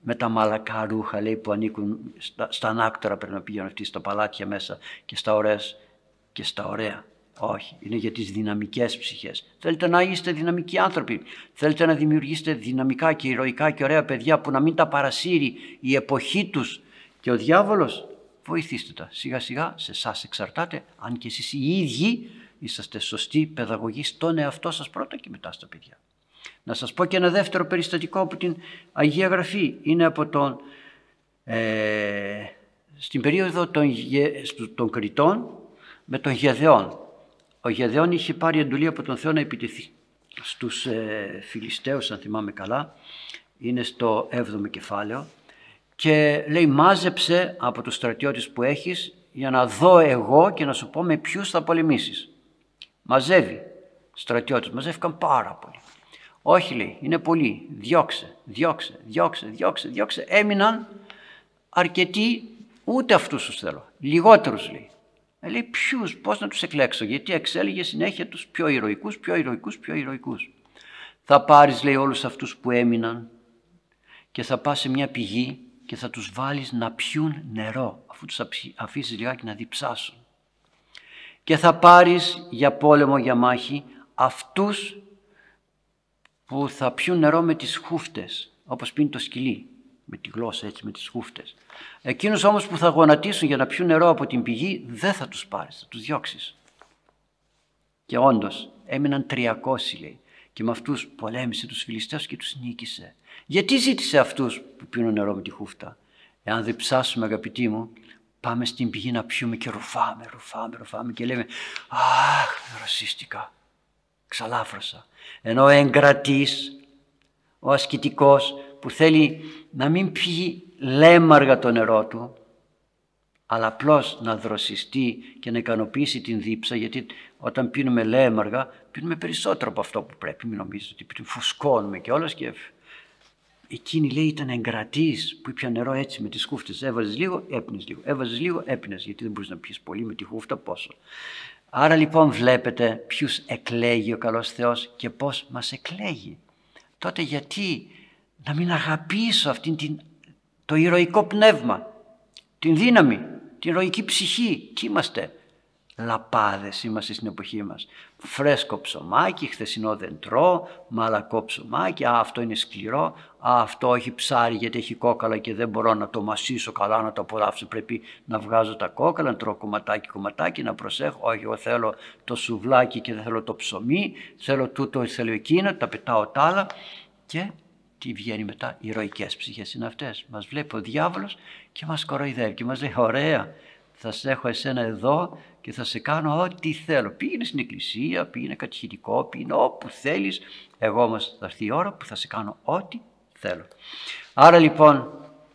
με τα μαλακά ρούχα λέει, που ανήκουν στα, στα ανάκτορα πρέπει να πηγαίνουν αυτοί στα παλάτια μέσα και στα ωραίες και στα ωραία. Όχι, είναι για τις δυναμικές ψυχές. Θέλετε να είστε δυναμικοί άνθρωποι. Θέλετε να δημιουργήσετε δυναμικά και ηρωικά και ωραία παιδιά που να μην τα παρασύρει η εποχή τους και ο διάβολος. Βοηθήστε τα. Σιγά σιγά σε εσάς εξαρτάται αν και εσείς οι ίδιοι είσαστε σωστοί παιδαγωγοί στον εαυτό σας πρώτα και μετά στα παιδιά. Να σας πω και ένα δεύτερο περιστατικό από την Αγία Γραφή. Είναι από τον, ε, στην περίοδο των, των Κριτών με τον Γεδεών. Ο Γεδεών είχε πάρει εντολή από τον Θεό να επιτεθεί στους ε, Φιλιστέους, αν θυμάμαι καλά. Είναι στο 7ο κεφάλαιο. Και λέει μάζεψε από τους στρατιώτες που έχεις για να δω εγώ και να σου πω με ποιους θα πολεμήσεις. Μαζεύει στρατιώτες, μαζεύηκαν πάρα πολύ. Όχι λέει, είναι πολλοί. Διώξε, διώξε, διώξε, διώξε, διώξε. Έμειναν αρκετοί, ούτε αυτούς τους θέλω. Λιγότερους λέει. Ε, λέει ποιους, πώς να τους εκλέξω, γιατί εξέλιγε συνέχεια τους πιο ηρωικούς, πιο ηρωικούς, πιο ηρωικούς. Θα πάρεις λέει όλους αυτούς που έμειναν και θα πας σε μια πηγή και θα τους βάλεις να πιούν νερό, αφού τους αφήσεις λιγάκι να διψάσουν. Και θα πάρεις για πόλεμο, για μάχη, αυτούς που θα πιούν νερό με τις χούφτες, όπως πίνει το σκυλί, με τη γλώσσα έτσι, με τις χούφτες. Εκείνους όμως που θα γονατίσουν για να πιούν νερό από την πηγή, δεν θα τους πάρεις, θα τους διώξεις. Και όντως έμειναν 300 λέει και με αυτούς πολέμησε τους Φιλιστέους και τους νίκησε. Γιατί ζήτησε αυτούς που πίνουν νερό με τη χούφτα; Εάν δεν ψάσουμε αγαπητοί μου, πάμε στην πηγή να πιούμε και ρουφάμε, ρουφάμε, ρουφάμε και λέμε «Αχ, δροσίστηκα, ξαλάφρωσα». Ενώ ο εγκρατής, ο ασκητικός που θέλει να μην πιει λέμαργα το νερό του, αλλά απλώς να δροσιστεί και να ικανοποιήσει την δίψα, γιατί όταν πίνουμε λέμαργα, πίνουμε περισσότερο από αυτό που πρέπει. Μην νομίζετε ότι φουσκώνουμε και όλες και Εκείνη λέει ήταν εγκρατής που ήπια νερό έτσι με τις χούφτες. Έβαζες λίγο, έπινες λίγο. Έβαζες λίγο, έπινες. Γιατί δεν μπορείς να πιεις πολύ με τη χούφτα, πόσο. Άρα λοιπόν βλέπετε ποιους εκλέγει ο καλός Θεός και πώς μας εκλέγει. Τότε γιατί να μην αγαπήσω αυτήν την, το ηρωικό πνεύμα, την δύναμη, την ηρωική ψυχή. Τι είμαστε, λαπάδες είμαστε στην εποχή μας. Φρέσκο ψωμάκι, χθεσινό δεν τρώω, μαλακό ψωμάκι, α, αυτό είναι σκληρό, α, αυτό έχει ψάρι γιατί έχει κόκαλα και δεν μπορώ να το μασίσω καλά, να το απολαύσω, πρέπει να βγάζω τα κόκαλα, να τρώω κομματάκι κομματάκι, να προσέχω, όχι εγώ θέλω το σουβλάκι και δεν θέλω το ψωμί, θέλω τούτο, θέλω εκείνο, τα πετάω τα άλλα και τι βγαίνει μετά, οι ηρωικές ψυχές είναι αυτές. Μας βλέπει ο διάβολος και μας κοροϊδεύει και μας λέει ωραία, θα σε έχω εσένα εδώ και θα σε κάνω ό,τι θέλω. Πήγαινε στην εκκλησία, πήγαινε κατηχητικό, πήγαινε όπου θέλεις. Εγώ όμως θα έρθει η ώρα που θα σε κάνω ό,τι θέλω. Άρα λοιπόν,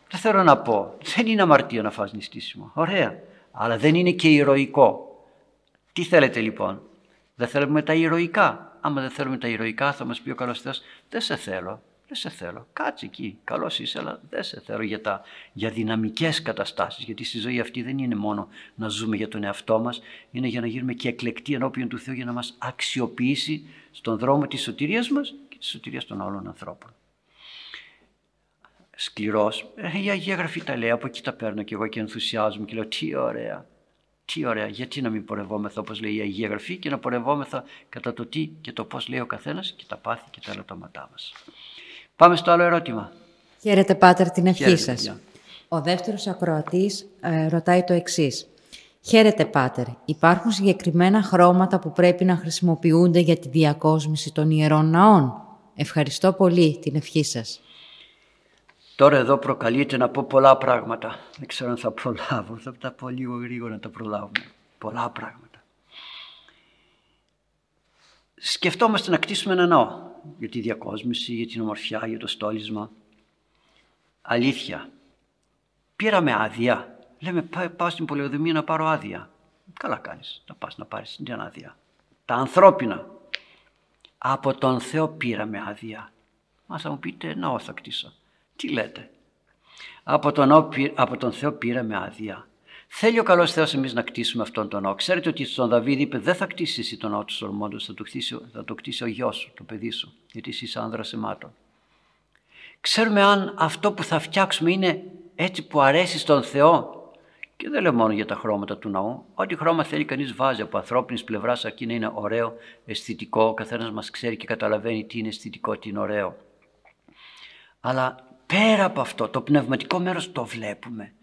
δεν θέλω να πω, δεν είναι αμαρτία να φας νηστίσιμο. Ωραία, αλλά δεν είναι και ηρωικό. Τι θέλετε λοιπόν, δεν θέλουμε τα ηρωικά. Άμα δεν θέλουμε τα ηρωικά θα μας πει ο καλός Θεός, δεν σε θέλω, Δεν σε θέλω. Κάτσε εκεί. Καλός είσαι, αλλά δεν σε θέλω για, τα, για δυναμικές καταστάσεις. Γιατί στη ζωή αυτή δεν είναι μόνο να ζούμε για τον εαυτό μας, είναι για να γίνουμε και εκλεκτοί ενώπιον του Θεού για να μας αξιοποιήσει στον δρόμο της σωτηρίας μας και της σωτηρίας των άλλων ανθρώπων. Σκληρός. Ε, η Αγία Γραφή τα λέει. Από εκεί τα παίρνω και εγώ και ενθουσιάζομαι και λέω τι ωραία. Τι ωραία, γιατί να μην πορευόμεθα όπως λέει η Αγία Γραφή και να πορευόμεθα κατά το τι και το πώς λέει ο καθένας και τα πάθη και τα ελαττώματά μας. Πάμε στο άλλο ερώτημα. Χαίρετε Πάτερ την ευχή σας. Ο δεύτερος ακροατής ε, ρωτάει το εξής. Χαίρετε Πάτερ, υπάρχουν συγκεκριμένα χρώματα που πρέπει να χρησιμοποιούνται για τη διακόσμηση των ιερών ναών; Ευχαριστώ πολύ την ευχή σας. Τώρα εδώ προκαλείται να πω πολλά πράγματα. Δεν ξέρω αν θα προλάβω. Θα τα πω λίγο γρήγορα να τα προλάβουμε. Πολλά πράγματα. Σκεφτόμαστε να κτίσουμε ένα ναό για τη διακόσμηση, για την ομορφιά, για το στόλισμα. Αλήθεια. Πήραμε άδεια. Λέμε πάω στην πολεοδομία να πάρω άδεια. Καλά κάνεις. Να πας να πάρεις την άδεια. Τα ανθρώπινα. Από τον Θεό πήραμε άδεια. Μα θα μου πείτε ναό θα κτίσω. Τι λέτε. Από τον, από τον Θεό πήραμε άδεια. Θέλει ο καλός Θεός εμείς να κτίσουμε αυτόν τον ναό. Ξέρετε ότι στον Δαβίδ είπε δεν θα κτίσει εσύ τον ναό του Σολομόντος, θα το κτίσει, θα το κτίσει ο γιος σου, το παιδί σου, γιατί εσύ είσαι άνδρας εμάτων. Ξέρουμε αν αυτό που θα φτιάξουμε είναι έτσι που αρέσει στον Θεό και δεν λέω μόνο για τα χρώματα του ναού. Ό,τι χρώμα θέλει κανείς βάζει από ανθρώπινης πλευράς αρκεί να είναι ωραίο, αισθητικό. Ο καθένας μας ξέρει και καταλαβαίνει τι είναι αισθητικό, τι είναι ωραίο. Αλλά πέρα από αυτό το πνευματικό μέρος το βλέπουμε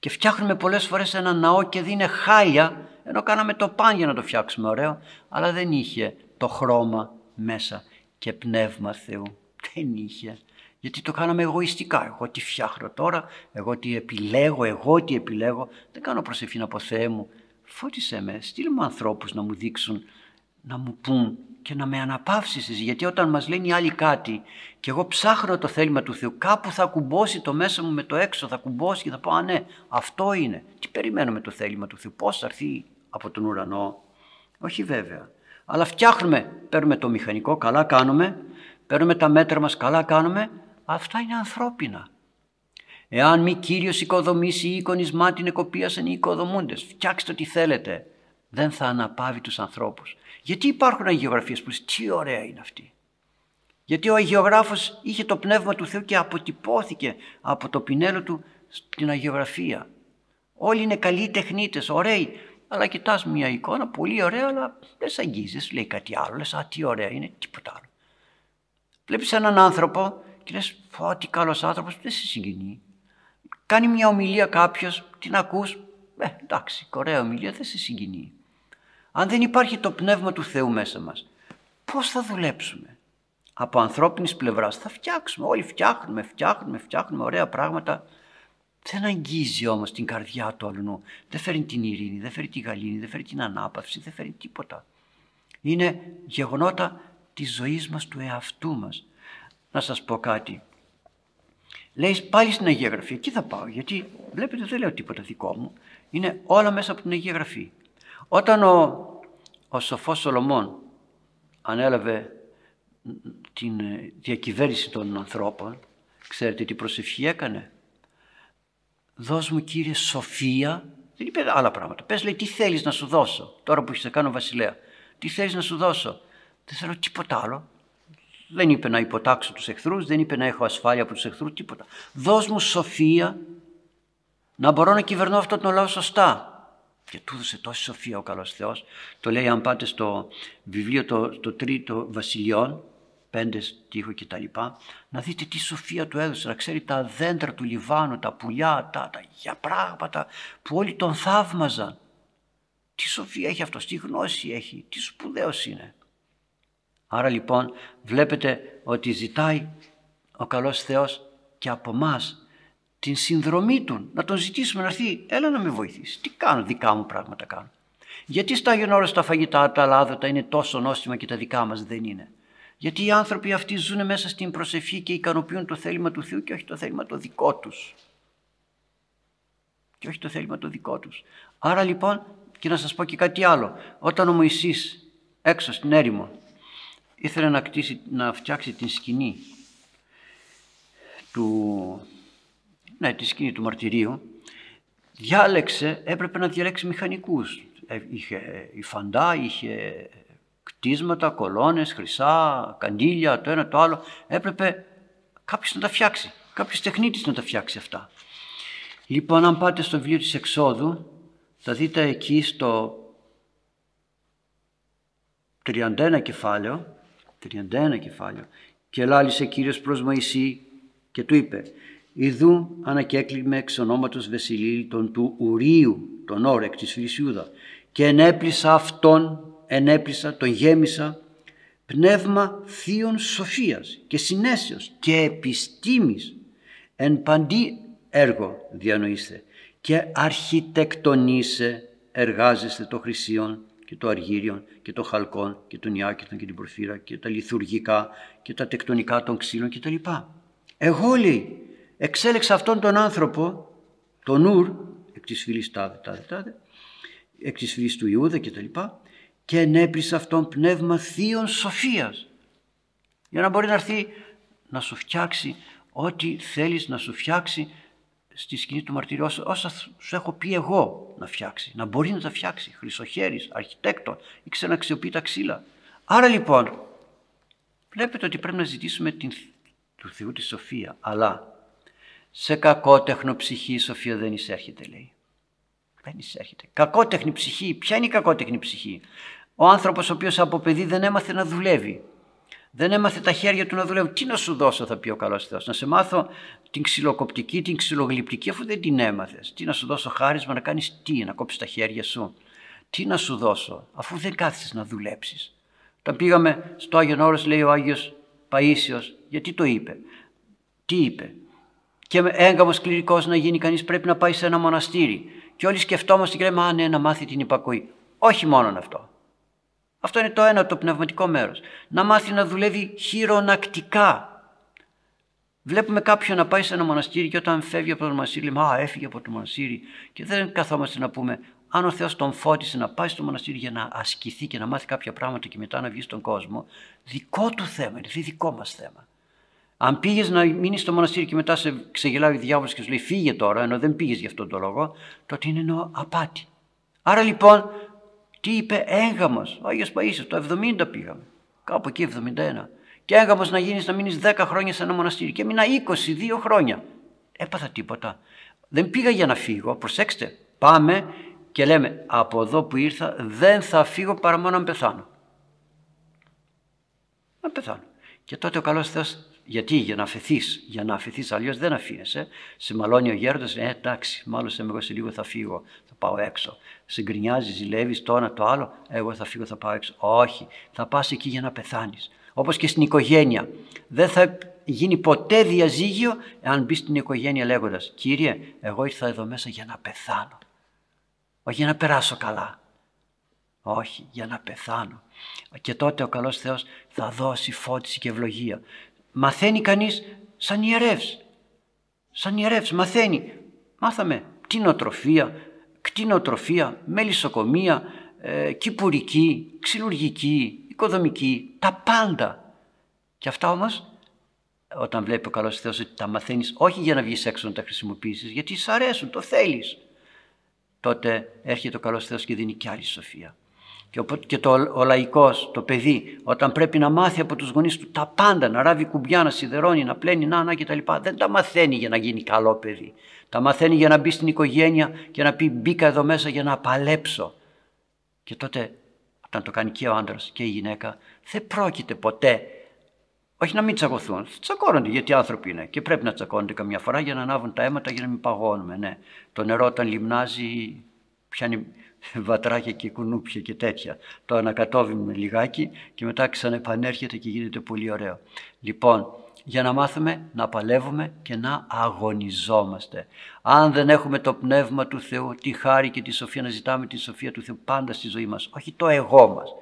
και φτιάχνουμε πολλές φορές ένα ναό και δίνει χάλια ενώ κάναμε το παν για να το φτιάξουμε ωραίο αλλά δεν είχε το χρώμα μέσα και πνεύμα Θεού. Δεν είχε. Γιατί το κάναμε εγωιστικά. Εγώ τι φτιάχνω τώρα εγώ τι επιλέγω εγώ τι επιλέγω. Δεν κάνω προσευχή να πω Θεέ μου φώτισε με στείλ μου ανθρώπους να μου δείξουν να μου πούν και να με αναπαύσεις γιατί όταν μας λένε οι άλλοι κάτι και εγώ ψάχνω το θέλημα του Θεού κάπου θα κουμπώσει το μέσα μου με το έξω θα κουμπώσει και θα πω α ναι αυτό είναι τι περιμένουμε το θέλημα του Θεού πώς θα έρθει από τον ουρανό. Όχι βέβαια. Αλλά φτιάχνουμε παίρνουμε το μηχανικό καλά κάνουμε παίρνουμε τα μέτρα μας καλά κάνουμε. Αυτά είναι ανθρώπινα. Εάν μη Κύριος οικοδομήσει ή εικονισμά την εκοπίασαν οι οικοδομούντες, φτιάξτε ό,τι θέλετε. Δεν θα αναπαύει τους ανθρώπους. Γιατί υπάρχουν αγιογραφίες που λες τι ωραία είναι αυτή. Γιατί ο αγιογράφος είχε το πνεύμα του Θεού και αποτυπώθηκε από το πινέλο του στην αγιογραφία. Όλοι είναι καλοί τεχνίτες, ωραίοι. Αλλά κοιτάς μια εικόνα πολύ ωραία αλλά δεν σε αγγίζεις, λέει κάτι άλλο. Λες α τι ωραία είναι, τίποτα άλλο. Βλέπεις έναν άνθρωπο και λες πω τι καλός άνθρωπος, δεν σε συγκινεί. Κάνει μια ομιλία κάποιος, την ακούς, ε, εντάξει, ωραία ομιλία, δεν σε συγκινεί. Αν δεν υπάρχει το πνεύμα του Θεού μέσα μας, πώς θα δουλέψουμε; Από ανθρώπινης πλευράς θα φτιάξουμε, όλοι φτιάχνουμε, φτιάχνουμε, φτιάχνουμε ωραία πράγματα. Δεν αγγίζει όμως την καρδιά του αλλού. Δεν φέρνει την ειρήνη, δεν φέρνει τη γαλήνη, δεν φέρνει την ανάπαυση, δεν φέρνει τίποτα. Είναι γεγονότα της ζωής μας, του εαυτού μας. Να σας πω κάτι. Λέει πάλι στην Αγία Γραφή, εκεί θα πάω, γιατί βλέπετε δεν λέω τίποτα δικό μου. Είναι όλα μέσα από την Αγία Γραφή. Όταν ο, ο σοφός Σολομών ανέλαβε την διακυβέρνηση των ανθρώπων, ξέρετε τι προσευχή έκανε; Δώσ' μου Κύριε σοφία, δεν είπε άλλα πράγματα. Πες λέει τι θέλεις να σου δώσω, τώρα που έχεις κάνω βασιλέα. Τι θέλεις να σου δώσω; Δεν θέλω τίποτα άλλο. Δεν είπε να υποτάξω τους εχθρούς, δεν είπε να έχω ασφάλεια από τους εχθρούς, τίποτα. Δώσ' μου σοφία να μπορώ να κυβερνώ αυτό τον λαό σωστά και του έδωσε τόση σοφία ο καλός Θεός. Το λέει αν πάτε στο βιβλίο το, το τρίτο βασιλιών, πέντες στίχο και τα λοιπά, να δείτε τι σοφία του έδωσε, να ξέρει τα δέντρα του Λιβάνου, τα πουλιά, τα, τα για πράγματα που όλοι τον θαύμαζαν. Τι σοφία έχει αυτός, τι γνώση έχει, τι σπουδαίος είναι. Άρα λοιπόν βλέπετε ότι ζητάει ο καλός Θεός και από μας την συνδρομή του, να τον ζητήσουμε να έρθει, έλα να με βοηθήσει. Τι κάνω, δικά μου πράγματα κάνω. Γιατί στα Άγιον τα φαγητά, τα λάδωτα είναι τόσο νόστιμα και τα δικά μας δεν είναι. Γιατί οι άνθρωποι αυτοί ζουν μέσα στην προσευχή και ικανοποιούν το θέλημα του Θεού και όχι το θέλημα το δικό τους. Και όχι το θέλημα το δικό τους. Άρα λοιπόν, και να σας πω και κάτι άλλο, όταν ο Μωυσής έξω στην έρημο ήθελε να, κτίσει, να φτιάξει την σκηνή του, ναι, τη σκηνή του μαρτυρίου, διάλεξε, έπρεπε να διαλέξει μηχανικούς. Ε, είχε υφαντά, είχε κτίσματα, κολόνες, χρυσά, καντήλια, το ένα το άλλο. Έπρεπε κάποιος να τα φτιάξει, κάποιος τεχνίτης να τα φτιάξει αυτά. Λοιπόν, αν πάτε στο βιβλίο της Εξόδου, θα δείτε εκεί στο 31 κεφάλαιο, 31 κεφάλαιο, και λάλησε Κύριος προς Μωυσή και του είπε «Ιδού ανακέκλειμε εξ ονόματος Βεσιλίλ του Ουρίου, τον όρεκ της Φυλισιούδα, και ενέπλησα αυτόν, ενέπλησα, τον γέμισα, πνεύμα θείων σοφίας και συνέσεως και επιστήμης εν παντή έργο διανοείστε και αρχιτεκτονίσε εργάζεστε το χρυσίον και το αργύριον και το χαλκόν και τον ιάκητον και την προφύρα και τα λιθουργικά και τα τεκτονικά των ξύλων κτλ. Εγώ λέει εξέλεξα αυτόν τον άνθρωπο, τον Ουρ, εκ της φυλής τάδε, τάδε, τάδε, εκ της φυλής του Ιούδα κτλ. Και, και ενέπλησε αυτόν πνεύμα θείων σοφίας για να μπορεί να έρθει να σου φτιάξει ό,τι θέλεις να σου φτιάξει στη σκηνή του μαρτυρίου όσα σου έχω πει εγώ να φτιάξει. Να μπορεί να τα φτιάξει. Χρυσοχέρης, αρχιτέκτον, ήξερε να αξιοποιεί τα ξύλα. Άρα λοιπόν, βλέπετε ότι πρέπει να ζητήσουμε την, του Θεού τη σοφία. Αλλά σε κακότεχνο ψυχή η σοφία δεν εισέρχεται λέει. Δεν εισέρχεται. Κακότεχνη ψυχή. Ποια είναι η κακότεχνη ψυχή; Ο άνθρωπος ο οποίος από παιδί δεν έμαθε να δουλεύει. Δεν έμαθε τα χέρια του να δουλεύουν. Τι να σου δώσω, θα πει ο καλός Θεός. Να σε μάθω την ξυλοκοπτική, την ξυλογλυπτική, αφού δεν την έμαθες. Τι να σου δώσω χάρισμα να κάνεις τι, να κόψεις τα χέρια σου. Τι να σου δώσω, αφού δεν κάθεσαι να δουλέψεις. Όταν πήγαμε στο Άγιο Όρος, λέει ο Άγιος Παίσιος, γιατί το είπε; Τι είπε; Και έγκαμος κληρικός να γίνει κανείς πρέπει να πάει σε ένα μοναστήρι. Και όλοι σκεφτόμαστε και λέμε, Α, ναι, να μάθει την υπακοή. Όχι μόνο αυτό. Αυτό είναι το ένα το πνευματικό μέρος. Να μάθει να δουλεύει χειρονακτικά. Βλέπουμε κάποιον να πάει σε ένα μοναστήρι και όταν φεύγει από το μοναστήρι λέμε «Α, έφυγε από το μοναστήρι» και δεν καθόμαστε να πούμε αν ο Θεός τον φώτισε να πάει στο μοναστήρι για να ασκηθεί και να μάθει κάποια πράγματα και μετά να βγει στον κόσμο, δικό του θέμα είναι, δεν δικό μας θέμα. Αν πήγες να μείνεις στο μοναστήρι και μετά σε ξεγελάει ο διάβολος και σου λέει φύγε τώρα, ενώ δεν πήγες γι' αυτόν τον λόγο, τότε είναι απάτη. Άρα λοιπόν τι είπε έγγαμος, ο Άγιος Παΐσιος, το 70 πήγαμε, κάπου εκεί 71. Και έγγαμος να γίνεις να μείνεις 10 χρόνια σε ένα μοναστήρι και μείνα 22 χρόνια. Έπαθα τίποτα. Δεν πήγα για να φύγω, προσέξτε, πάμε και λέμε από εδώ που ήρθα δεν θα φύγω παρά μόνο να πεθάνω. Να πεθάνω. Και τότε ο καλός Θεός γιατί, για να αφαιθείς, για να αφαιθείς, αλλιώς δεν αφήνεσαι. Σε μαλώνει ο γέροντας, ε, εντάξει, μάλλον σε εγώ σε λίγο θα φύγω, θα πάω έξω. Σε γκρινιάζει, ζηλεύεις το ένα το άλλο, εγώ θα φύγω, θα πάω έξω. Όχι, θα πας εκεί για να πεθάνεις. Όπως και στην οικογένεια. Δεν θα γίνει ποτέ διαζύγιο εάν μπεις στην οικογένεια λέγοντας, Κύριε, εγώ ήρθα εδώ μέσα για να πεθάνω. Όχι για να περάσω καλά. Όχι, για να πεθάνω. Και τότε ο καλός Θεός θα δώσει φώτιση και ευλογία μαθαίνει κανείς σαν ιερεύς. Σαν ιερεύς μαθαίνει. Μάθαμε κτηνοτροφία, κτηνοτροφία, μελισσοκομεία, ε, κυπουρική, ξυλουργική, οικοδομική, τα πάντα. Και αυτά όμως όταν βλέπει ο καλός Θεός ότι τα μαθαίνεις όχι για να βγεις έξω να τα χρησιμοποιήσεις, γιατί σ' αρέσουν, το θέλεις. Τότε έρχεται ο καλός Θεός και δίνει κι άλλη σοφία. Και το, ο λαϊκός, το παιδί, όταν πρέπει να μάθει από τους γονείς του τα πάντα, να ράβει κουμπιά, να σιδερώνει, να πλένει, να, να κτλ. Δεν τα μαθαίνει για να γίνει καλό παιδί. Τα μαθαίνει για να μπει στην οικογένεια και να πει μπήκα εδώ μέσα για να παλέψω. Και τότε όταν το κάνει και ο άντρας και η γυναίκα δεν πρόκειται ποτέ όχι να μην τσακωθούν. Τσακώνονται γιατί άνθρωποι είναι και πρέπει να τσακώνονται καμιά φορά για να ανάβουν τα αίματα για να μην παγώνουμε. Ναι. Το νερό όταν λιμνάζει πιάνει βατράκια και κουνούπια και τέτοια. Το ανακατόβουμε λιγάκι και μετά ξανεπανέρχεται και γίνεται πολύ ωραίο. Λοιπόν, για να μάθουμε να παλεύουμε και να αγωνιζόμαστε. Αν δεν έχουμε το Πνεύμα του Θεού, τη χάρη και τη σοφία, να ζητάμε τη σοφία του Θεού πάντα στη ζωή μας, όχι το εγώ μας.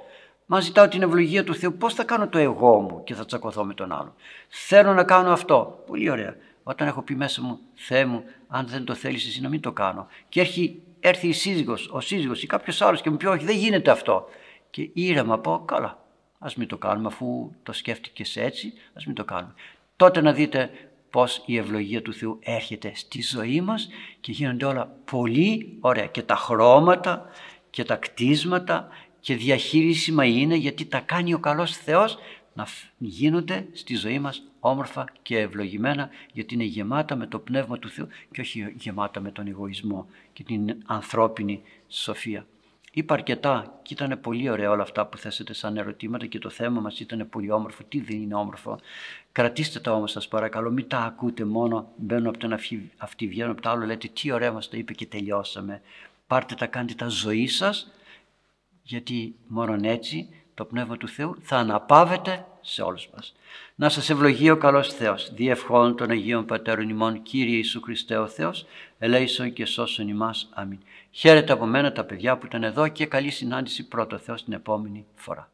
Μα ζητάω την ευλογία του Θεού, πώς θα κάνω το εγώ μου και θα τσακωθώ με τον άλλον. Θέλω να κάνω αυτό. Πολύ ωραία. Όταν έχω πει μέσα μου, Θεέ μου, αν δεν το θέλεις εσύ να μην το κάνω. Και έρχει έρθει η σύζυγος, ο σύζυγος ή κάποιος άλλος και μου πει όχι δεν γίνεται αυτό. Και ήρεμα πω καλά ας μην το κάνουμε αφού το σκέφτηκες έτσι ας μην το κάνουμε. Τότε να δείτε πως η ευλογία του Θεού έρχεται στη ζωή μας και γίνονται όλα πολύ ωραία και τα χρώματα και τα κτίσματα και διαχείρισιμα είναι γιατί τα κάνει ο καλός Θεός να γίνονται στη ζωή μας όμορφα και ευλογημένα γιατί είναι γεμάτα με το Πνεύμα του Θεού και όχι γεμάτα με τον εγωισμό και την ανθρώπινη σοφία. Είπα αρκετά και ήταν πολύ ωραία όλα αυτά που θέσετε σαν ερωτήματα και το θέμα μας ήταν πολύ όμορφο. Τι δεν είναι όμορφο; Κρατήστε τα όμως σας παρακαλώ, μην τα ακούτε μόνο, μπαίνουν από το ένα αυτή βγαίνουν από το άλλο, λέτε τι ωραία μας το είπε και τελειώσαμε. Πάρτε τα, κάντε τα ζωή σας, γιατί μόνο έτσι το Πνεύμα του Θεού θα αναπαύεται σε όλους μας. Να σας ευλογεί ο καλός Θεός, διευχών των Αγίων Πατέρων ημών, Κύριε Ιησού Χριστέ ο Θεός, ελέησον και σώσον ημάς. Αμήν. Χαίρετε από μένα τα παιδιά που ήταν εδώ και καλή συνάντηση πρώτο Θεός την επόμενη φορά.